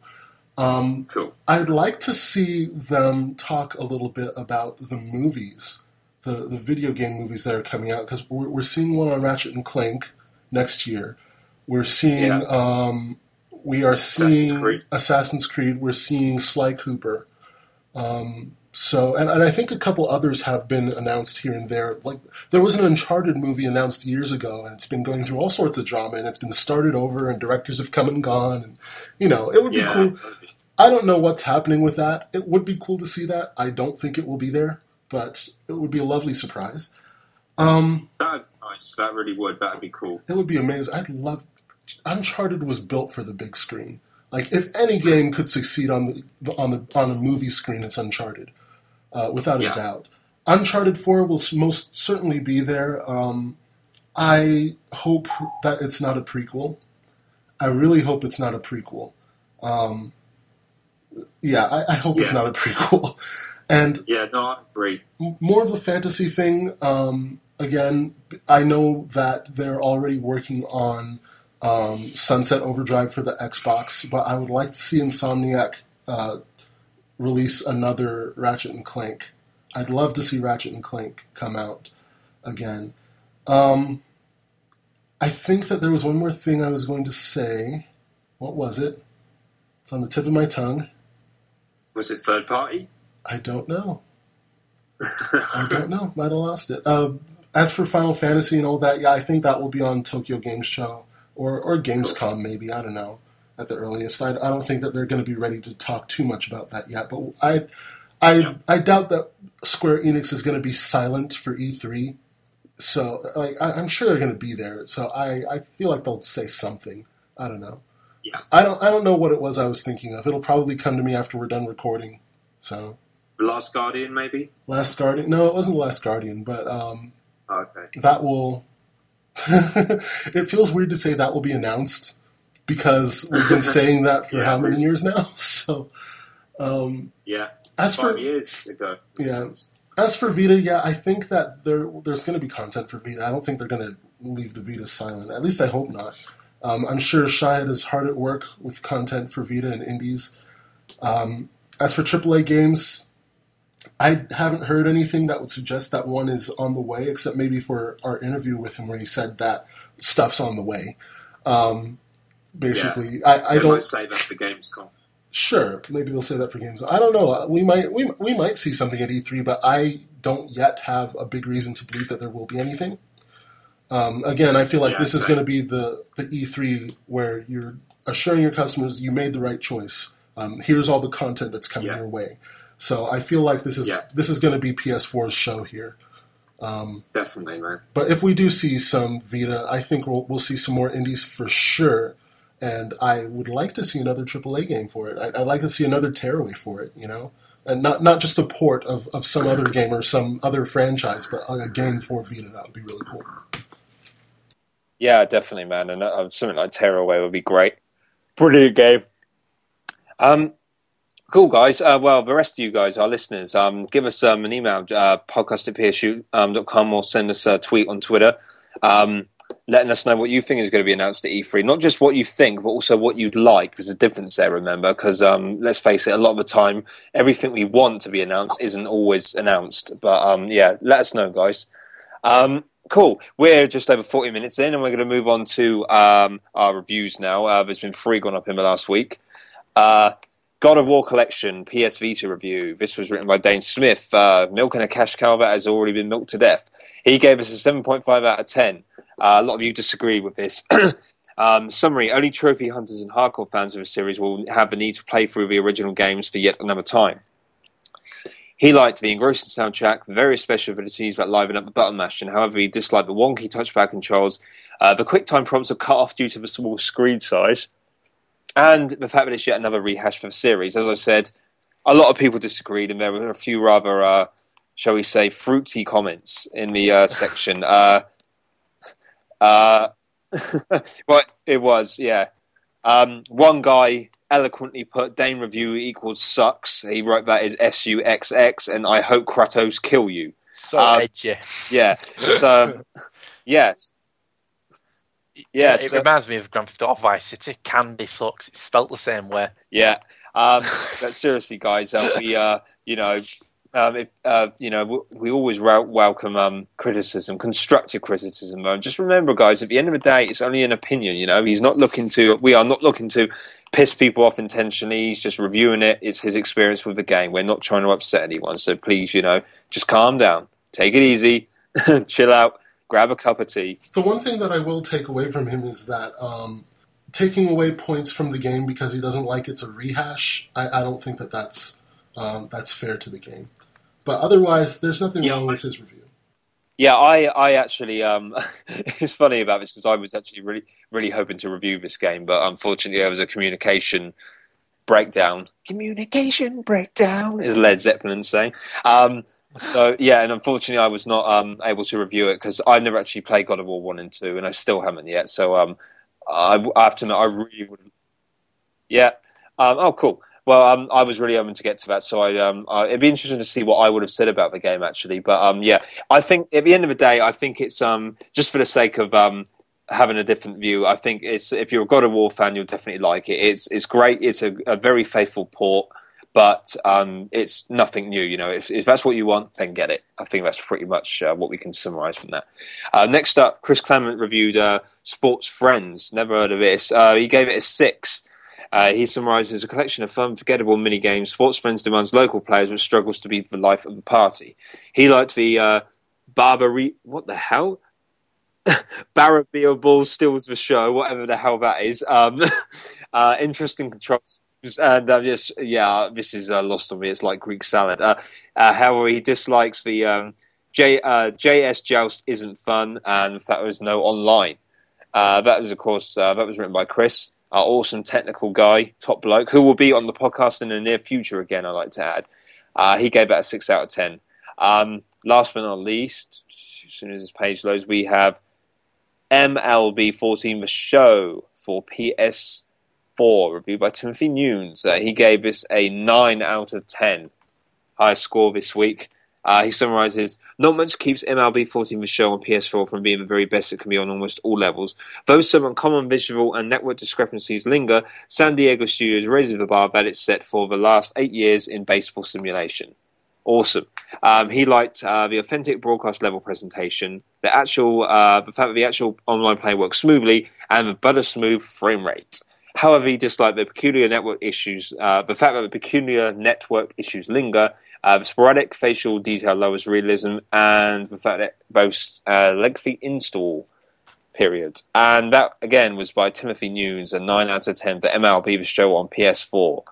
Um, cool. I'd like to see them talk a little bit about the movies, the, the video game movies that are coming out, because we're, we're seeing one on Ratchet and Clank next year. We're seeing, Yeah. um, we are Assassin's seeing Creed. Assassin's Creed. We're seeing Sly Cooper. Um, so, and, and I think a couple others have been announced here and there. Like there was an Uncharted movie announced years ago, and it's been going through all sorts of drama, and it's been started over, and directors have come and gone, and you know, it would be cool. I don't know what's happening with that. It would be cool to see that. I don't think it will be there, but it would be a lovely surprise. Um, that'd be nice. That really would. That'd be cool. it would be amazing. I'd love. Uncharted was built for the big screen. Like if any game could succeed on the on the on a movie screen, it's Uncharted, uh, without Yeah. a doubt. Uncharted Four will most certainly be there. Um, I hope that it's not a prequel. I really hope it's not a prequel. Um, yeah, I, I hope it's not a prequel. And Yeah, no, I agree. more of a fantasy thing. Um, again, I know that they're already working on um, Sunset Overdrive for the Xbox, but I would like to see Insomniac uh, release another Ratchet and Clank. I'd love to see Ratchet and Clank come out again. Um, I think that there was one more thing I was going to say. What was it? It's on the tip of my tongue. Was it third party? I don't know. I don't know. Might have lost it. Uh, as for Final Fantasy and all that, yeah, I think that will be on Tokyo Game Show or or Gamescom maybe. I don't know at the earliest. I, I don't think that they're going to be ready to talk too much about that yet. But I I Yeah. I doubt that Square Enix is going to be silent for E3. So like I, I'm sure they're going to be there. So I I feel like they'll say something. I don't know. Yeah. I don't I don't know what it was I was thinking of. It'll probably come to me after we're done recording. So Last Guardian, maybe. Last Guardian? No, it wasn't Last Guardian, but um, okay. that will. it feels weird to say that will be announced because we've been saying that for Yeah. how many years now. So, um, Yeah. as Five for years ago. Yeah. as for Vita, yeah, I think that there there's going to be content for Vita. I don't think they're going to leave the Vita silent. At least I hope not. Um, I'm sure Shahid is hard at work with content for Vita and Indies. Um, as for AAA games, I haven't heard anything that would suggest that one is on the way, except maybe for our interview with him where he said that stuff's on the way. Um, basically, I, I They don't say that for Gamescom. Sure, maybe they'll say that for games. I don't know. We might we, we might see something at E3, but I don't yet have a big reason to believe that there will be anything. Um, again, I feel like Yeah, this is going to be the the E3 where you're assuring your customers you made the right choice. Um, here's all the content that's coming Yeah. your way. So I feel like this is Yeah. this is going to be PS4's show here. Definitely, man. But if we do see some Vita, I think we'll, we'll see some more indies for sure. And I would like to see another AAA game for it. I, I'd like to see another Tearaway for it, you know? And not, not just a port of, of some other game or some other franchise, but a game for Vita. That would be really cool. Yeah, definitely, man. And uh, something like Tearaway would be great. Brilliant game. Um, cool, guys. Uh, well, the rest of you guys, our listeners, um, give us um, an email, uh, podcast at psu.com, or send us a tweet on Twitter, um, letting us know what you think is going to be announced at E3. Not just what you think, but also what you'd like. There's a difference there, remember, because um, let's face it, a lot of the time, everything we want to be announced isn't always announced. But um, yeah, let us know, guys. Um, cool. We're just over 40 minutes in, and we're going to move on to um, our reviews now. Uh, there's been three gone up in the last week. Uh, God of War Collection PS Vita review. This was written by Dane Smith. Uh, milking a cash cow that has already been milked to death. He gave us a 7.5 out of 10. Uh, a lot of you disagree with this. um, summary Only trophy hunters and hardcore fans of the series will have the need to play through the original games for yet another time. He liked the engrossing soundtrack, the various special abilities that liven up the button mashing. However, he disliked the wonky touchpad controls. Uh, the quick time prompts are cut off due to the small screen size, and the fact that it's yet another rehash for the series. As I said, a lot of people disagreed, and there were a few rather, uh, shall we say, fruity comments in the uh, section. Uh, uh, well, it was, yeah. Um, one guy eloquently put Dane review equals sucks. He wrote that as S U X X, and I hope Kratos kill you. So Um, edgy. Yeah. So, yes. Yeah, it so- reminds me of Grand Theft Auto Vice City. Candy sucks. It's spelt the same way. Yeah. Um, but seriously, guys, uh, we, uh, you know, um, if, uh, you know, we, we always wel- welcome um, criticism, constructive criticism. Uh, just remember, guys, at the end of the day, it's only an opinion. You know, he's not looking to. We are not looking to piss people off intentionally. He's just reviewing it. It's his experience with the game. We're not trying to upset anyone. So please, you know, just calm down, take it easy, chill out, grab a cup of tea. The one thing that I will take away from him is that um, taking away points from the game because he doesn't like it's a rehash. I, I don't think that that's um, that's fair to the game. But otherwise, there's nothing Yeah, wrong with his review. Yeah, I, I actually, um, it's funny about this because I was actually really, really hoping to review this game, but unfortunately there was a communication breakdown. Communication breakdown, is Led Zeppelin saying. Um, so yeah, and unfortunately I was not um, able to review it because I never actually played God of War one and two, and I still haven't yet. So um, I, I have to admit, I really would. Yeah. Um, oh, cool. Well, um, I was really hoping to get to that, so I, um, it'd be interesting to see what I would have said about the game actually. But um, yeah, I think at the end of the day, I think it's um, just for the sake of um, having a different view. I think it's if you're a God of War fan, you'll definitely like it. It's it's great. It's a, a very faithful port, but um, it's nothing new. You know, if, if that's what you want, then get it. I think that's pretty much uh, what we can summarize from that. Uh, next up, Chris Clement reviewed uh, Sports Friends. Never heard of this. Uh, he gave it a six. Uh, he summarizes a collection of fun, forgettable mini games. Sports Friends demands local players, but struggles to be the life of the party. He liked the uh, Barbary. What the hell? Barabia Ball steals the show, whatever the hell that is. Um, uh, interesting controls. And uh, yes, yeah, this is uh, lost on me. It's like Greek salad. Uh, uh, however, he dislikes the um, J, uh, JS Joust isn't fun, and that was no online. Uh, that was, of course, that was written by Chris, our awesome technical guy, top bloke, who will be on the podcast in the near future again. I like to add. Uh, he gave it a six out of ten. Um, last but not least, as soon as this page loads, we have MLB 14 The Show for PS4, reviewed by Timothy Nunes. Uh, he gave this a 9 out of 10. Highest score this week. Uh, he summarizes Not much keeps MLB 14 The Show on PS4 from being the very best it can be on almost all levels. Though some uncommon visual and network discrepancies linger, San Diego Studios raises the bar that it's set for the last eight years in baseball simulation. Awesome. Um, he liked uh, the authentic broadcast level presentation, the actual, uh, the fact that the actual online play works smoothly, and the butter smooth frame rate. However, he disliked the peculiar network issues, uh, the fact that the peculiar network issues linger, uh, the sporadic facial detail lowers realism, and the fact that it boasts a lengthy install period. And that, again, was by Timothy Nunes, a 9 out of 10 for MLB The Show on PS4.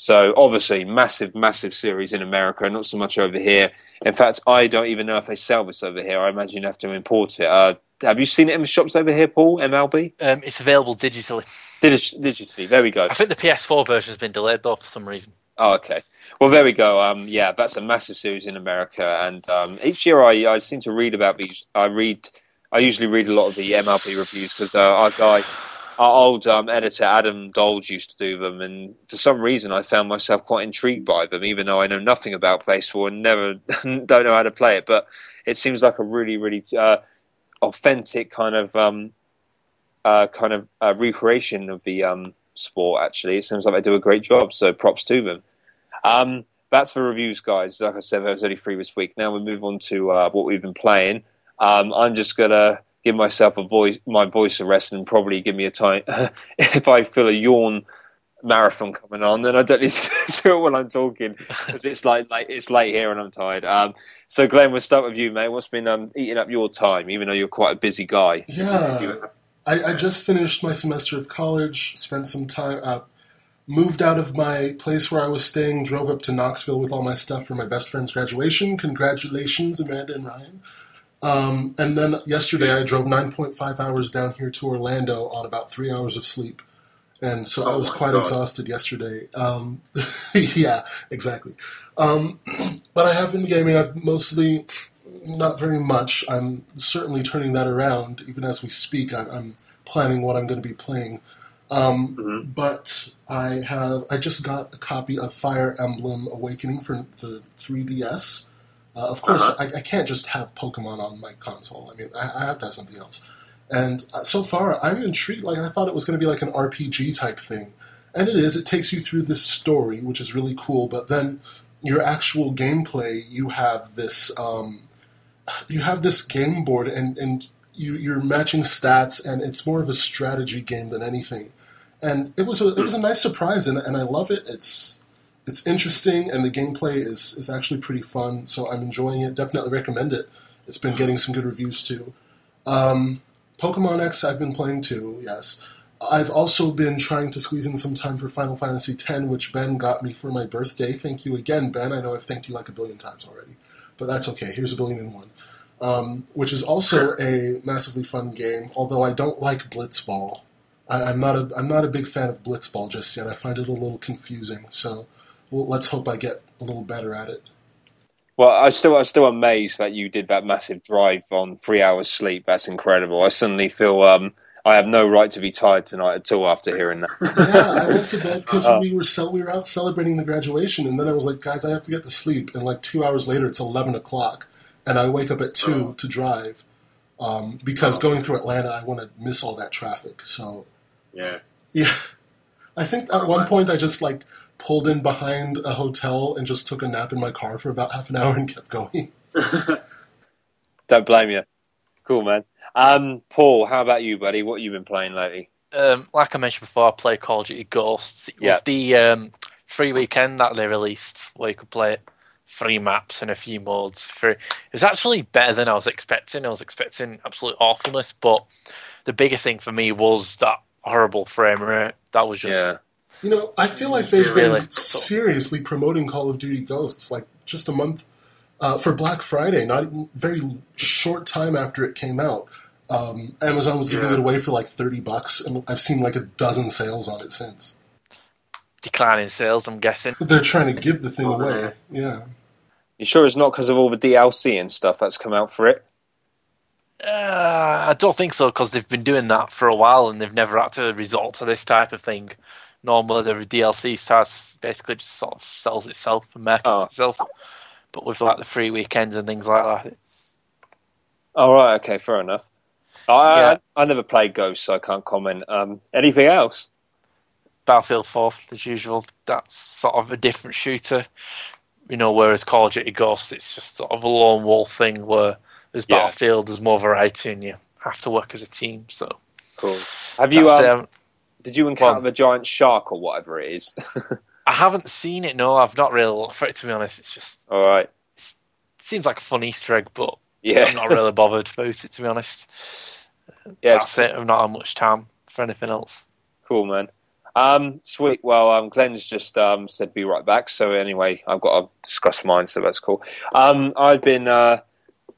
So obviously, massive, massive series in America, not so much over here. In fact, I don't even know if they sell this over here. I imagine you have to import it. Uh, have you seen it in the shops over here, Paul? MLB? Um, it's available digitally. Digi- digitally. There we go. I think the PS4 version has been delayed though for some reason. Oh, okay. Well, there we go. Um, yeah, that's a massive series in America, and um, each year I, I seem to read about these. I read. I usually read a lot of the MLB reviews because uh, our guy our old um, editor Adam Dolge used to do them, and for some reason I found myself quite intrigued by them, even though I know nothing about PS4 and never don't know how to play it. But it seems like a really, really uh, authentic kind of um, uh, kind of uh, recreation of the um, sport. Actually, it seems like they do a great job. So props to them. Um, that's for reviews, guys. Like I said, there was only three this week. Now we move on to uh, what we've been playing. Um, I'm just gonna give myself a voice, my voice a rest, and probably give me a time if I feel a yawn marathon coming on, then I don't listen to it when I'm talking because it's like, like it's late here and I'm tired. Um, so, Glenn, we'll start with you, mate. What's been um, eating up your time, even though you're quite a busy guy? Yeah, I, I just finished my semester of college. Spent some time out. Moved out of my place where I was staying, drove up to Knoxville with all my stuff for my best friend's graduation. Congratulations, Amanda and Ryan. Um, and then yesterday I drove 9.5 hours down here to Orlando on about three hours of sleep. And so oh I was quite God. exhausted yesterday. Um, yeah, exactly. Um, but I have been gaming. I've mostly, not very much. I'm certainly turning that around. Even as we speak, I'm, I'm planning what I'm going to be playing. Um, mm-hmm. But I have, I just got a copy of Fire Emblem Awakening for the 3DS. Uh, of course, uh-huh. I, I, can't just have Pokemon on my console. I mean, I, I have to have something else. And uh, so far, I'm intrigued. Like I thought it was going to be like an RPG type thing, and it is. It takes you through this story, which is really cool. But then your actual gameplay, you have this, um, you have this game board, and and you, you're matching stats, and it's more of a strategy game than anything. And it was a it was a nice surprise, and, and I love it. It's it's interesting and the gameplay is, is actually pretty fun, so I'm enjoying it. Definitely recommend it. It's been getting some good reviews too. Um, Pokemon X I've been playing too, yes. I've also been trying to squeeze in some time for Final Fantasy X, which Ben got me for my birthday. Thank you again, Ben. I know I've thanked you like a billion times already, but that's okay. Here's a billion and one. Um, which is also a massively fun game, although I don't like Blitzball. I, am not a I'm not a big fan of Blitzball just yet. I find it a little confusing. So well, let's hope I get a little better at it. Well, I still I'm still amazed that you did that massive drive on three hours sleep. That's incredible. I suddenly feel um, I have no right to be tired tonight at all after hearing that. yeah, I went to bed because uh, we were cel- we were out celebrating the graduation, and then I was like, guys, I have to get to sleep. And like two hours later, it's eleven o'clock, and I wake up at two to drive um, because oh. going through Atlanta, I want to miss all that traffic. So yeah, yeah. I think at one point I just like pulled in behind a hotel and just took a nap in my car for about half an hour and kept going. Don't blame you. Cool, man. Um, Paul, how about you, buddy? What have you been playing lately? Um, like I mentioned before, I play Call of Duty Ghosts. It yeah. was the um, free weekend that they released where you could play it. Three maps and a few modes. For it was actually better than I was expecting. I was expecting absolute awfulness, but the biggest thing for me was that horrible frame rate. That was just yeah. You know, I feel like they've really? been seriously promoting Call of Duty Ghosts like just a month uh, for Black Friday, not even very short time after it came out. Um, Amazon was giving yeah. it away for like thirty bucks, and I've seen like a dozen sales on it since. declining sales. I'm guessing. They're trying to give the thing Oh, away. really? Yeah. You sure it's not because of all the DLC and stuff that's come out for it? Uh, I don't think so because they've been doing that for a while and they've never had to resort to this type of thing. Normally, the DLC starts basically just sort of sells itself and markets Oh. itself. But with like the free weekends and things like that, it's All right, okay, fair enough. I, Yeah. I, I never played Ghost, so I can't comment. Um, anything else? Battlefield 4 as usual. That's sort of a different shooter, you know. Whereas Call of Duty Ghost, it's just sort of a lone wolf thing where there's Yeah. Battlefield, there's more variety, and you have to work as a team. So Cool. Have you um, it. did you encounter Well- the giant shark or whatever it is? I haven't seen it. No, I've not really looked for it to be honest. It's just All right. seems like a fun Easter egg, but Yeah. I'm not really bothered about it to be honest. yeah, That's it. I've not had much time for anything else. cool, man. Um, sweet. Well, um, Glenn's just um, said be right back. So anyway, I've got to discuss mine, so that's cool. Um, I've been uh,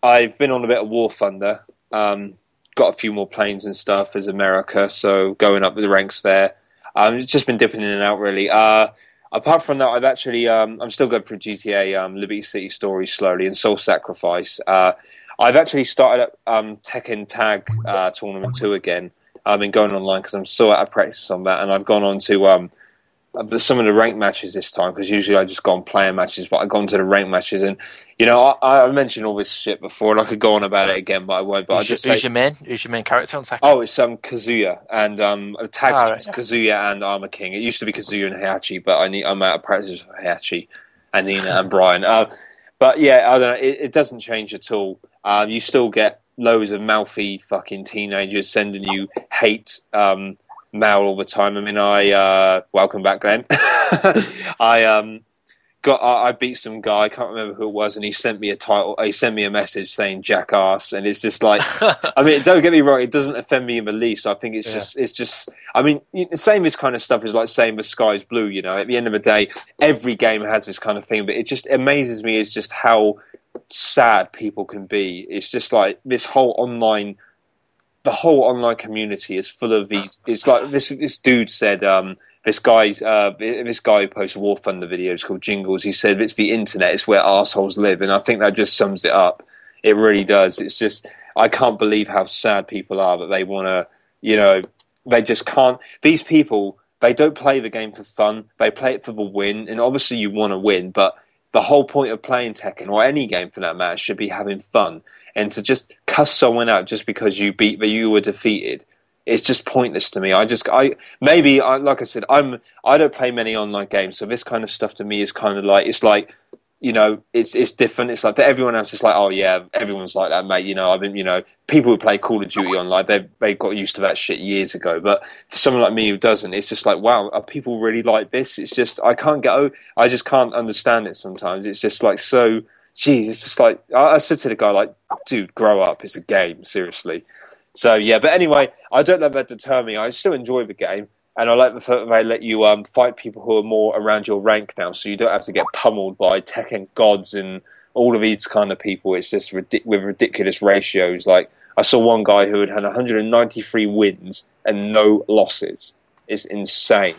I've been on a bit of War Thunder. Um, got a few more planes and stuff as America, so going up the ranks there. Um, it's just been dipping in and out really. Uh, apart from that, I've actually I'm still going through GTA Liberty City Stories slowly and Soul Sacrifice. Uh, I've actually started up Tekken Tag uh, Tournament two again. I've been going online because I'm still out of practice on that, and I've gone on to um, some of the ranked matches this time because usually I just go on player matches, but I've gone to the ranked matches, and you know I, I mentioned all this shit before, and I could go on about it again, but I won't. But I just your, who's say, your main? Who's your main character on Tekken? oh, it's um Kazuya and um a tag team right. Kazuya and Armor King. It used to be Kazuya and Heihachi, but I need I'm out of practice with Heihachi and Nina and Brian. Uh, but yeah, I don't know. It, it doesn't change at all. Um, you still get loads of mouthy fucking teenagers sending you hate um, mail all the time. I mean, I uh, welcome back, Glenn. I um, got I, I beat some guy. I can't remember who it was, and he sent me a title. He sent me a message saying "jackass," and it's just like. I mean, don't get me wrong; it doesn't offend me in the least. I think it's Yeah. just, it's just. I mean, the same this kind of stuff is like saying the sky's blue. You know, at the end of the day, every game has this kind of thing, but it just amazes me is just how sad people can be. It's just like this whole online, the whole online community is full of these. It's like this. This dude said, um, this guy's, uh, this guy who posts War Thunder videos called Jingles. He said, "It's the internet. It's where assholes live," and I think that just sums it up. It really does. It's just I can't believe how sad people are that they want to, you know, they just can't. These people they don't play the game for fun. They play it for the win, and obviously you want to win, but the whole point of playing Tekken or any game for that matter should be having fun. And to just cuss someone out just because you beat, that you were defeated, it's just pointless to me. I just, I maybe, I, like I said, I'm, I don't play many online games, so this kind of stuff to me is kind of like it's like you know, it's it's different. It's like for everyone else, it's like, oh yeah, everyone's like that, mate. You know, I've been, you know, people who play Call of Duty online, they they got used to that shit years ago. But for someone like me who doesn't, it's just like, wow, are people really like this? It's just I can't get, I just can't understand it sometimes. It's just like so, geez, it's just like I, I said to the guy, like, dude, grow up. It's a game, seriously. So yeah, but anyway, I don't let that deter me. I still enjoy the game. And I like the fact that they let you um, fight people who are more around your rank now, so you don't have to get pummeled by Tekken gods and all of these kind of people. It's just with ridiculous ratios. Like I saw one guy who had had 193 wins and no losses. It's insane.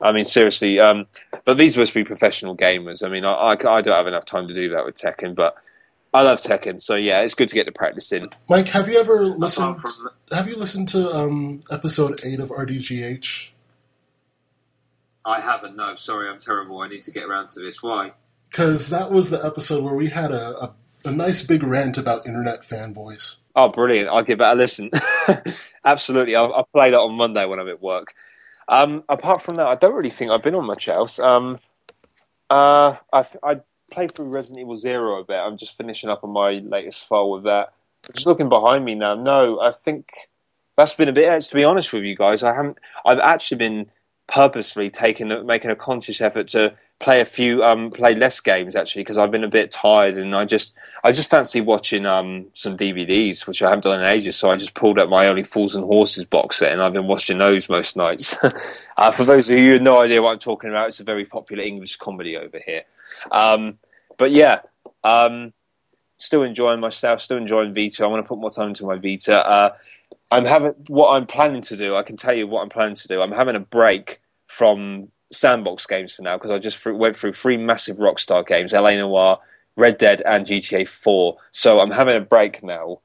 I mean, seriously. Um, but these must be professional gamers. I mean, I, I, I don't have enough time to do that with Tekken, but I love Tekken. So yeah, it's good to get the practice in. Mike, have you ever listened? Apart Have you listened to um, episode eight of RDGH? I haven't. No, sorry, I'm terrible. I need to get around to this. Why? Because that was the episode where we had a, a, a nice big rant about internet fanboys. Oh, brilliant! I'll give that a listen. Absolutely, I'll, I'll play that on Monday when I'm at work. Um, apart from that, I don't really think I've been on much else. Um, uh, I, I played through Resident Evil Zero a bit. I'm just finishing up on my latest file with that. Just looking behind me now. No, I think that's been a bit. To be honest with you guys, I haven't. I've actually been purposely taking making a conscious effort to play a few um play less games actually because I've been a bit tired and I just I just fancy watching um some DVDs which I haven't done in ages so I just pulled up my Only Fools and Horses box set and I've been watching those most nights. uh, for those of you who have no idea what I'm talking about, it's a very popular English comedy over here. Um, but yeah, um, still enjoying myself, still enjoying Vita. I want to put more time into my Vita. Uh, I'm having what I'm planning to do. I can tell you what I'm planning to do. I'm having a break from sandbox games for now because I just went through three massive Rockstar games: LA Noire, Red Dead, and GTA Four. So I'm having a break now,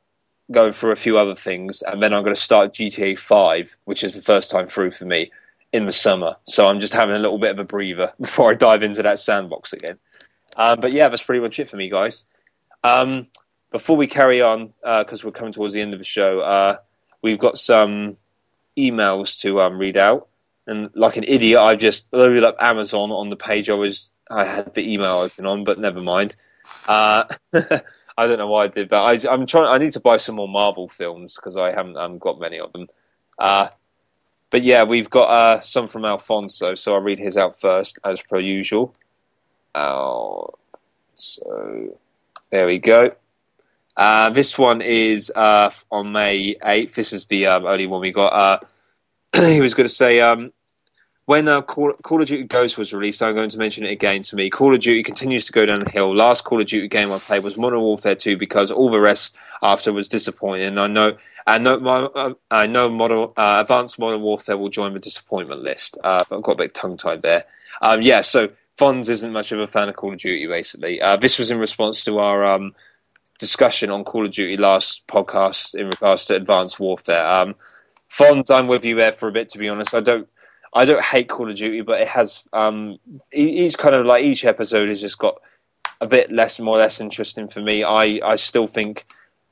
going through a few other things, and then I'm going to start GTA Five, which is the first time through for me in the summer. So I'm just having a little bit of a breather before I dive into that sandbox again. Um, but yeah, that's pretty much it for me, guys. Um, before we carry on, because uh, we're coming towards the end of the show, uh, we've got some emails to um, read out. And like an idiot, I just loaded up Amazon on the page I was I had the email open on, but never mind. Uh, I don't know why I did, but I, am trying. I need to buy some more Marvel films because I haven't um, got many of them. Uh, but yeah, we've got uh, some from Alfonso, so I'll read his out first, as per usual. Uh, so there we go. Uh, this one is uh, on May 8th. This is the um, only one we got. Uh, he was going to say, um, when uh, Call, Call, of Duty Ghost was released, I'm going to mention it again to me. Call of Duty continues to go down the hill. Last Call of Duty game I played was Modern Warfare 2 because all the rest after was disappointing. And I know, I know, my, uh, I know model, uh, Advanced Modern Warfare will join the disappointment list. Uh, I've got a bit tongue tied there. Um, yeah, so Fonz isn't much of a fan of Call of Duty, basically. Uh, this was in response to our um, discussion on Call of Duty last podcast in regards to Advanced Warfare. Um, Fonz, I'm with you there for a bit. To be honest, I don't, I don't hate Call of Duty, but it has um, each kind of like each episode has just got a bit less, more less interesting for me. I, I still think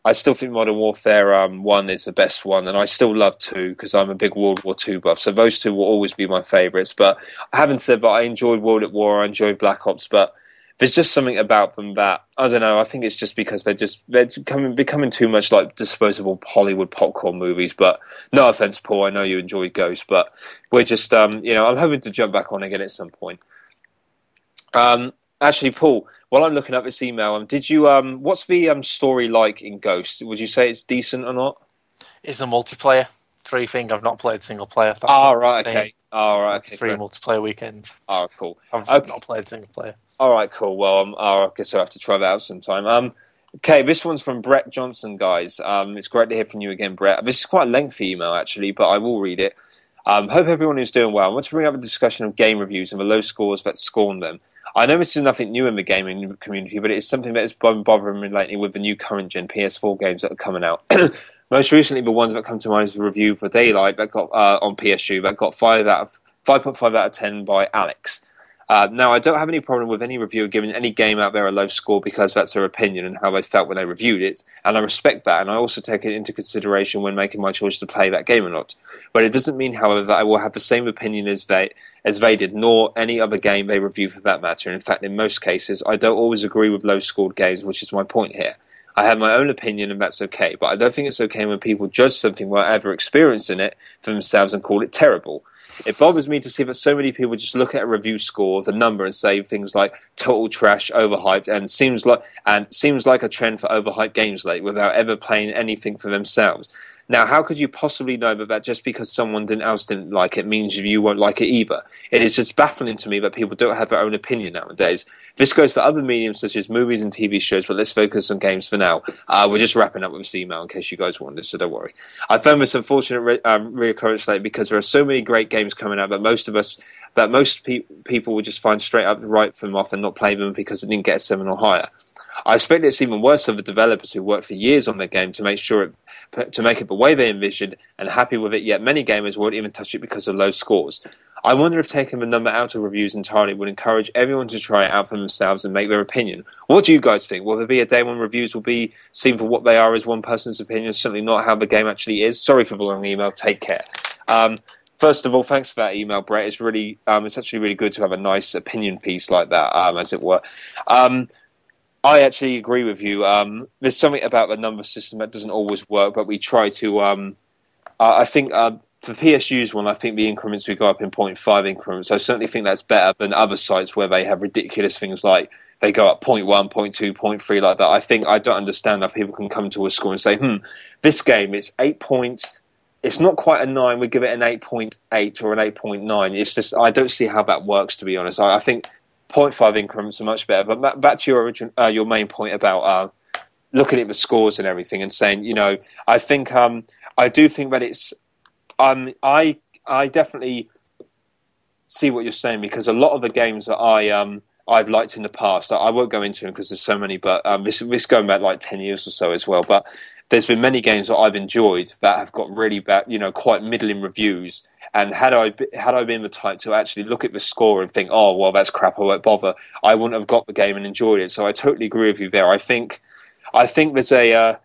I still think Modern Warfare um, One is the best one, and I still love Two because I'm a big World War Two buff. So those two will always be my favourites. But I haven't said that I enjoyed World at War, I enjoyed Black Ops, but there's just something about them that I don't know. I think it's just because they're just they're becoming becoming too much like disposable Hollywood popcorn movies. But no offense, Paul. I know you enjoy Ghost, but we're just um, you know I'm hoping to jump back on again at some point. Um, actually, Paul, while I'm looking up this email, um, did you um, what's the um story like in Ghost? Would you say it's decent or not? It's a multiplayer free thing. I've not played single player. Oh right, okay. All right, okay. Free multiplayer weekend. Oh, cool. I've okay. not played single player. All right, cool. Well, um, I guess I'll have to try that out sometime. Um, okay, this one's from Brett Johnson, guys. Um, it's great to hear from you again, Brett. This is quite a lengthy email, actually, but I will read it. Um, hope everyone is doing well. I want to bring up a discussion of game reviews and the low scores that scorn them. I know this is nothing new in the gaming community, but it is something that has been bothering me lately with the new current gen PS4 games that are coming out. Most recently, the ones that come to mind is the review for Daylight that got uh, on PSU that got five out of five point five out of ten by Alex. Uh, now, I don't have any problem with any reviewer giving any game out there a low score because that's their opinion and how they felt when they reviewed it, and I respect that, and I also take it into consideration when making my choice to play that game or not. But it doesn't mean, however, that I will have the same opinion as they as they did, nor any other game they review for that matter. In fact, in most cases, I don't always agree with low scored games, which is my point here. I have my own opinion, and that's okay. But I don't think it's okay when people judge something without ever experiencing it for themselves and call it terrible. It bothers me to see that so many people just look at a review score, the number, and say things like "total trash," "overhyped," and seems like and seems like a trend for overhyped games late without ever playing anything for themselves. Now, how could you possibly know that, that just because someone didn't else didn't like it means you won't like it either? It is just baffling to me that people don't have their own opinion nowadays. This goes for other mediums such as movies and TV shows, but let's focus on games for now. Uh, we're just wrapping up with this email in case you guys wondered, so don't worry. I found this unfortunate re- um, reoccurrence late because there are so many great games coming out that most of us, that most pe- people would just find straight up right from off and not play them because it didn't get a seven or higher. I expect it's even worse for the developers who worked for years on their game to make sure it, to make it the way they envisioned and happy with it. Yet many gamers won't even touch it because of low scores. I wonder if taking the number out of reviews entirely would encourage everyone to try it out for themselves and make their opinion. What do you guys think? Will there be a day when reviews will be seen for what they are as one person's opinion, certainly not how the game actually is? Sorry for the long email. Take care. Um, first of all, thanks for that email, Brett. It's really, um, it's actually really good to have a nice opinion piece like that, um, as it were. Um, I actually agree with you. Um, there's something about the number system that doesn't always work, but we try to. Um, I think uh, for PSU's one, I think the increments we go up in 0.5 increments. I certainly think that's better than other sites where they have ridiculous things like they go up 0.1, 0.2, 0.3 like that. I think I don't understand how people can come to a score and say, hmm, this game it's eight point. It's not quite a nine. We give it an 8.8 or an 8.9. It's just I don't see how that works. To be honest, I, I think 0.5 increments are much better. But back to your original, uh, your main point about uh, looking at the scores and everything and saying, you know, I think um, I do think that it's um, I I definitely see what you're saying because a lot of the games that I um I've liked in the past, I, I won't go into them because there's so many, but um, this this going back like ten years or so as well. But there's been many games that I've enjoyed that have got really bad, you know, quite middling reviews. And had I had I been the type to actually look at the score and think, oh well, that's crap, I won't bother, I wouldn't have got the game and enjoyed it. So I totally agree with you there. I think I think there's a uh,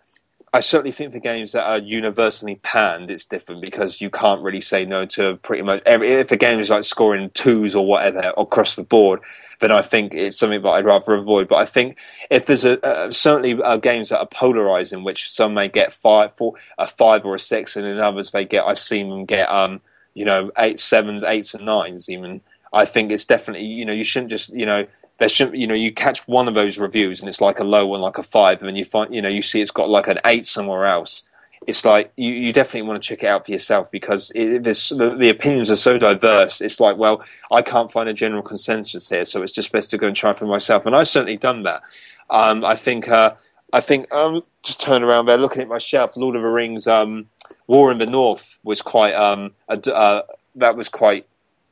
I certainly think for games that are universally panned, it's different because you can't really say no to pretty much every. If a game is like scoring twos or whatever across the board, then I think it's something that I'd rather avoid. But I think if there's a uh, certainly uh, games that are polarizing, which some may get five, four, a five or a six, and in others they get. I've seen them get um, you know, eight, sevens, eights, and nines. Even I think it's definitely you know you shouldn't just you know there should you know you catch one of those reviews and it's like a low one like a five and then you find you know you see it's got like an eight somewhere else. It's like you, you definitely want to check it out for yourself because it, this, the, the, opinions are so diverse. It's like well i can't find a general consensus here so it's just best to go and try for myself and i've certainly done that. Um, i think uh, i think um, just turn around there looking at my shelf lord of the rings um, war in the north was quite um, a, uh, that was quite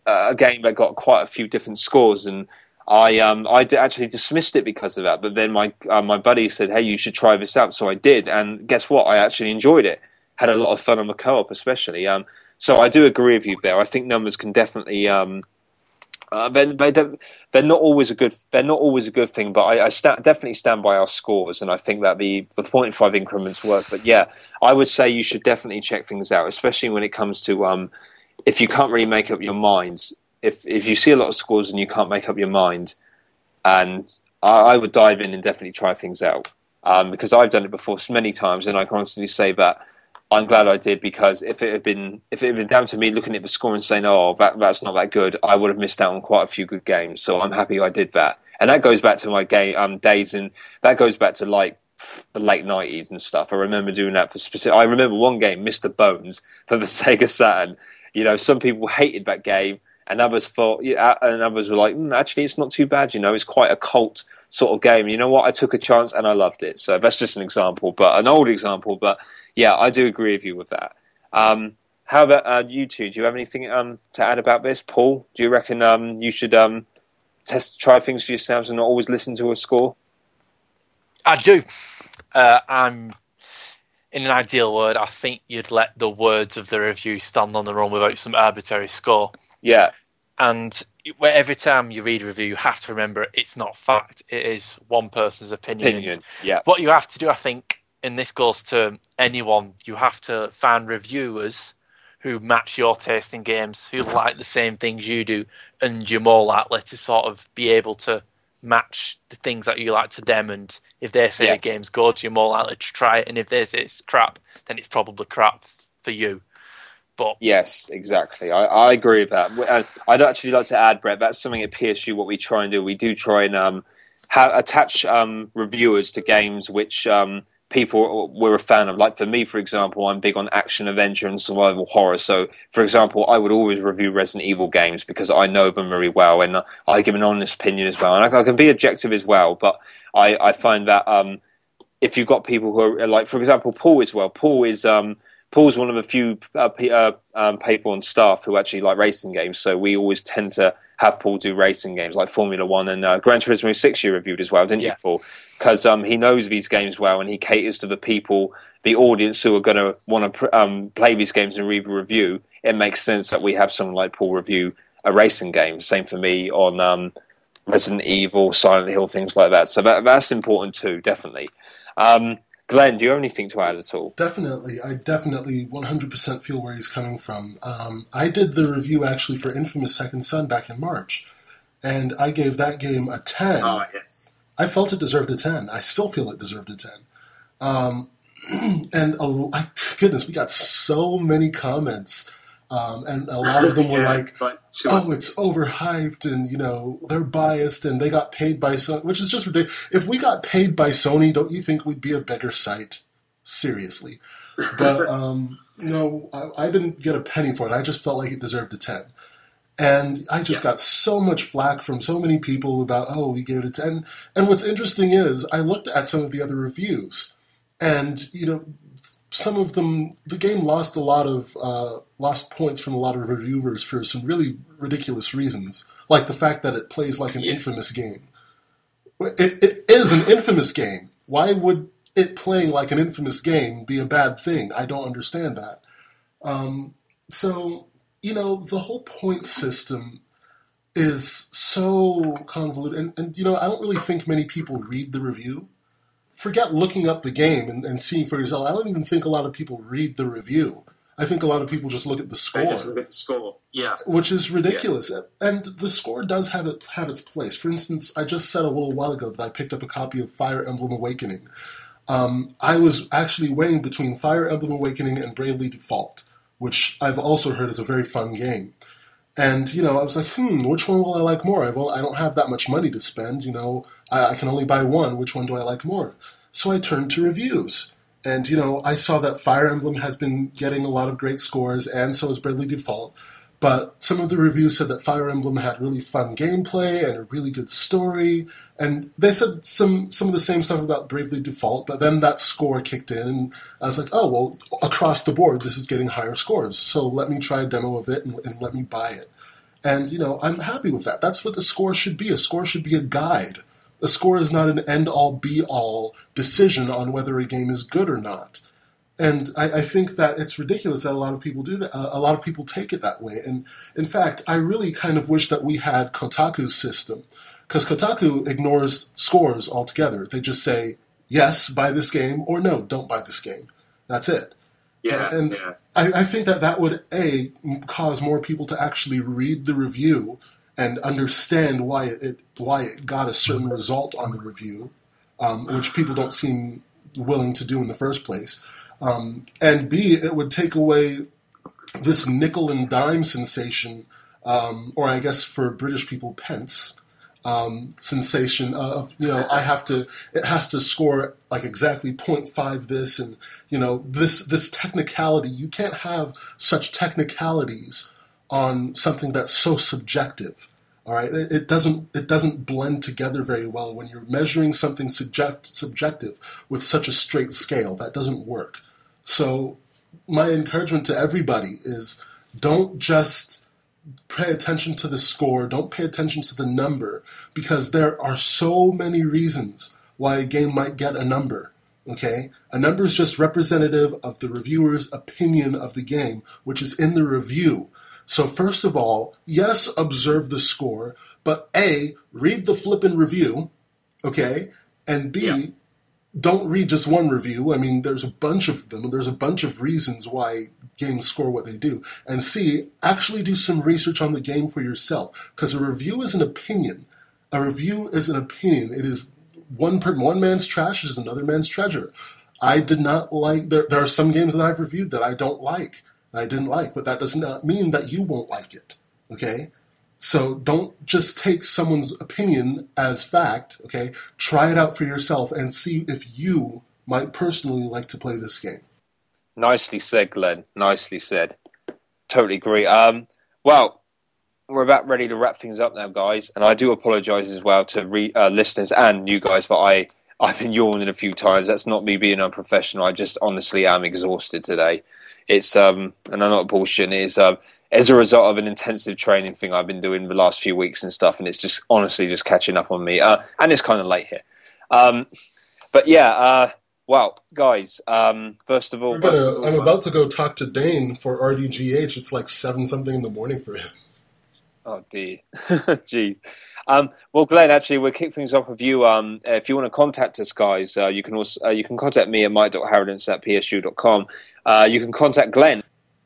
uh, a game that got quite a few different scores and I um I actually dismissed it because of that. But then my uh, my buddy said, "Hey, you should try this out." So I did, and guess what? I actually enjoyed it. Had a lot of fun on the co-op, especially. Um, so I do agree with you there. I think numbers can definitely um, uh, they, they they're not always a good they're not always a good thing, but I, I sta- definitely stand by our scores, and I think that the the point five increments work. But yeah, I would say you should definitely check things out, especially when it comes to um, if you can't really make up your minds if if you see a lot of scores and you can't make up your mind, and I, I would dive in and definitely try things out um, because I've done it before many times, and I constantly say that I'm glad I did because if it had been if it had been down to me looking at the score and saying, "Oh, that that's not that good," I would have missed out on quite a few good games. So I'm happy I did that, and that goes back to my game um, days, and that goes back to like the late nineties and stuff. I remember doing that for specific. I remember one game, Mr. Bones, for the Sega Saturn. You know, some people hated that game and others thought, yeah, and others were like, mm, actually, it's not too bad. You know, it's quite a cult sort of game. You know what? I took a chance and I loved it. So that's just an example, but an old example. But yeah, I do agree with you with that. Um, how about uh, you two? Do you have anything um, to add about this, Paul? Do you reckon um, you should um, test, try things for yourselves, and not always listen to a score? I do. Uh, I'm in an ideal world. I think you'd let the words of the review stand on their own without some arbitrary score. Yeah. And every time you read a review, you have to remember it's not fact. It is one person's opinion. Opinion. Yeah. What you have to do, I think, and this goes to anyone, you have to find reviewers who match your taste in games, who like the same things you do, and you're more likely to sort of be able to match the things that you like to them. And if they say yes. the game's good, you're more likely to try it. And if they say it's crap, then it's probably crap for you. But yes, exactly. I, I agree with that. Uh, I'd actually like to add, Brett. That's something at PSU. What we try and do, we do try and um, ha- attach um, reviewers to games which um, people were a fan of. Like for me, for example, I'm big on action, adventure, and survival horror. So, for example, I would always review Resident Evil games because I know them very well, and I give an honest opinion as well. And I, I can be objective as well, but I, I find that um, if you've got people who are like, for example, Paul as well. Paul is um, Paul's one of the few uh, uh, um, people on staff who actually like racing games, so we always tend to have Paul do racing games like Formula One and uh, Gran Turismo Six. You reviewed as well, didn't yeah. you, Paul? Because um, he knows these games well and he caters to the people, the audience who are going to want to um, play these games and read a review. It makes sense that we have someone like Paul review a racing game. Same for me on um, Resident Evil, Silent Hill, things like that. So that, that's important too, definitely. Um, Glenn, do you have anything to add at all? Definitely. I definitely 100% feel where he's coming from. Um, I did the review actually for Infamous Second Son back in March, and I gave that game a 10. Oh, yes. I felt it deserved a 10. I still feel it deserved a 10. Um, and a, goodness, we got so many comments um, and a lot of them were yeah, like, "Oh, it's overhyped," and you know they're biased, and they got paid by Sony, which is just ridiculous. If we got paid by Sony, don't you think we'd be a better site? Seriously, but um, you know, I, I, didn't get a penny for it. I just felt like it deserved a ten, and I just yeah. got so much flack from so many people about, "Oh, we gave it a 10. And what's interesting is, I looked at some of the other reviews, and you know, some of them, the game lost a lot of uh, lost points from a lot of reviewers for some really ridiculous reasons, like the fact that it plays like an Yes. infamous game. It, it is an infamous game. Why would it playing like an infamous game be a bad thing? I don't understand that. Um, so you know, the whole point system is so convoluted, and, and you know, I don't really think many people read the review forget looking up the game and, and seeing for yourself. I don't even think a lot of people read the review. I think a lot of people just look at the They score, just look at the score. Yeah. which is ridiculous. And the score does have it have its place. For instance, I just said a little while ago that I picked up a copy of Fire Emblem Awakening. Um, I was actually weighing between Fire Emblem Awakening and Bravely Default, which I've also heard is a very fun game. And you know, I was like, hmm, which one will I like more? I've, I don't have that much money to spend. You know, I, I can only buy one. Which one do I like more? So I turned to reviews, and you know, I saw that Fire Emblem has been getting a lot of great scores, and so has Bravely Default. But some of the reviews said that Fire Emblem had really fun gameplay and a really good story, and they said some some of the same stuff about Bravely Default. But then that score kicked in, and I was like, oh well, across the board, this is getting higher scores. So let me try a demo of it and, and let me buy it. And you know, I'm happy with that. That's what a score should be. A score should be a guide. A score is not an end all be all decision on whether a game is good or not. And I, I think that it's ridiculous that a lot of people do that. Uh, a lot of people take it that way. And in fact, I really kind of wish that we had Kotaku's system, because Kotaku ignores scores altogether. They just say yes, buy this game, or no, don't buy this game. That's it. Yeah. And- yeah. I, I think that that would a cause more people to actually read the review and understand why it, it why it got a certain result on the review, um, which people don't seem willing to do in the first place. Um, and b it would take away this nickel and dime sensation, um, or I guess for British people, pence um, sensation of you know I have to it has to score like exactly 0.5 this and you know this this technicality you can't have such technicalities on something that's so subjective all right? It, it doesn't it doesn't blend together very well when you're measuring something subject, subjective with such a straight scale. That doesn't work so my encouragement to everybody is don't just pay attention to the score, don't pay attention to the number, because there are so many reasons why a game might get a number. Okay? A number is just representative of the reviewer's opinion of the game, which is in the review. So, first of all, yes, observe the score, but A, read the flippin' review, okay? And B, Yeah. Don't read just one review. I mean, there's a bunch of them. There's a bunch of reasons why games score what they do. And C, actually do some research on the game for yourself. Because a review is an opinion. A review is an opinion. It is one per, one man's trash is another man's treasure. I did not like. There, there are some games that I've reviewed that I don't like. I didn't like, but that does not mean that you won't like it. Okay. So don't just take someone's opinion as fact, okay? Try it out for yourself and see if you might personally like to play this game. Nicely said, Glenn. Nicely said. Totally agree. Um, well, we're about ready to wrap things up now, guys, and I do apologise as well to re- uh, listeners and you guys for I I've been yawning a few times. That's not me being unprofessional. I just honestly am exhausted today. It's um, and I'm not bullshitting. It's um, as a result of an intensive training thing I've been doing the last few weeks and stuff, and it's just honestly just catching up on me. Uh, and it's kind of late here. Um, but yeah, uh, well, guys, um, first of all, first gonna, of all- I'm about to go talk to Dane for RDGH. It's like seven something in the morning for him. Oh dear, jeez. Um, well, Glenn, actually, we'll kick things off with you. Um, if you want to contact us, guys, uh, you can also uh, you can contact me at mike.harradence at psu.com. Uh, you can contact Glenn.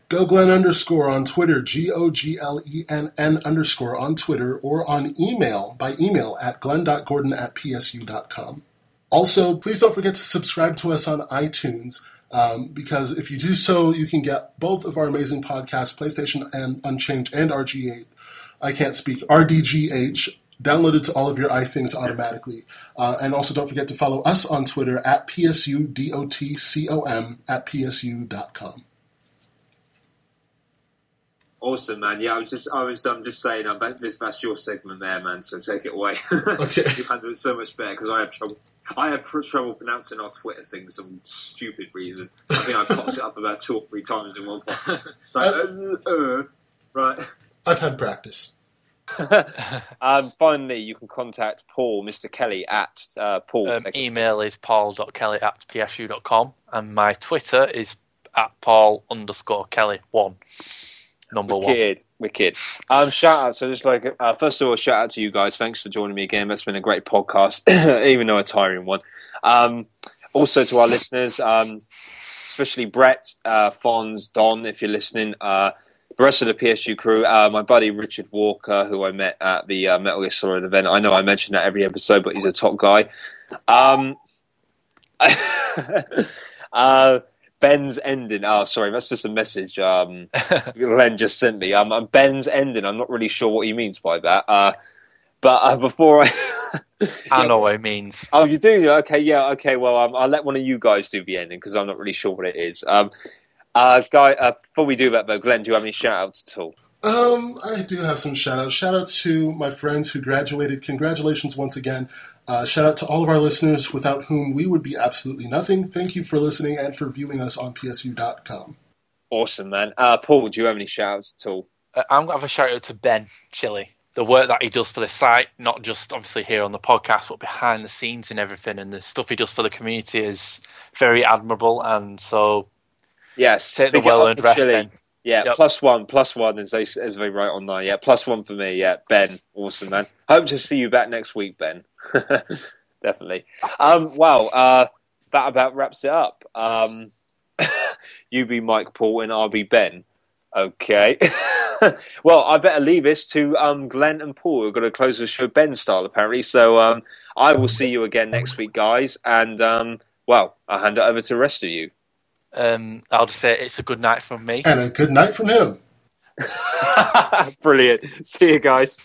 Go Glenn underscore on Twitter, G O G L E N N underscore on Twitter, or on email by email at glenn.gordon at psu.com. Also, please don't forget to subscribe to us on iTunes. Um, because if you do so, you can get both of our amazing podcasts, PlayStation and Unchanged and RG8. I can't speak RDGH downloaded to all of your iThings automatically. Uh, and also don't forget to follow us on Twitter at PSUDOTCOM at PSU.com. Awesome, man. Yeah, I was just, I was, I'm just saying, um, that, this, that's your segment there, man. So take it away. Okay. you handle it so much better because I have trouble. I had trouble pronouncing our Twitter thing for some stupid reason. I think I popped it up about two or three times in one part. Like, uh, uh, right. I've had practice. and finally, you can contact Paul, Mr. Kelly, at uh, Paul. Um, email is paul.kelly at psu.com and my Twitter is at paul underscore kelly one. Number wicked, one. Wicked. Um, shout out. So, just like, uh, first of all, shout out to you guys. Thanks for joining me again. That's been a great podcast, even though a tiring one. Um, also, to our listeners, um, especially Brett, uh, Fons, Don, if you're listening, uh, the rest of the PSU crew, uh, my buddy Richard Walker, who I met at the uh, Metal Gear Solid event. I know I mention that every episode, but he's a top guy. Um, uh, Ben's ending. Oh, sorry, that's just a message um, Len just sent me. Um, Ben's ending. I'm not really sure what he means by that. Uh, but uh, before I, I know what it means. Oh, you do? Okay, yeah, okay. Well, um, I'll let one of you guys do the ending because I'm not really sure what it is. Um, uh, guy, uh, before we do that, though, Glenn, do you have any shout outs at all? Um, I do have some shout outs. Shout out to my friends who graduated. Congratulations once again. Uh, shout out to all of our listeners without whom we would be absolutely nothing. Thank you for listening and for viewing us on PSU.com. Awesome, man. Uh, Paul, do you have any shout outs at all? Uh, I'm going to have a shout out to Ben Chili. The work that he does for the site, not just obviously here on the podcast, but behind the scenes and everything, and the stuff he does for the community is very admirable. And so, yes, take the well earned rest, Ben. Yeah, yep. plus one, plus one, as they, as they write on there. Yeah, plus one for me. Yeah, Ben, awesome, man. Hope to see you back next week, Ben. Definitely. Um, wow, uh, that about wraps it up. Um, you be Mike Paul and I'll be Ben. Okay. well, I better leave this to um, Glenn and Paul, We're going to close the show Ben style, apparently. So um, I will see you again next week, guys. And, um, well, I'll hand it over to the rest of you. Um, I'll just say it's a good night from me. And a good night from him. Brilliant. See you guys.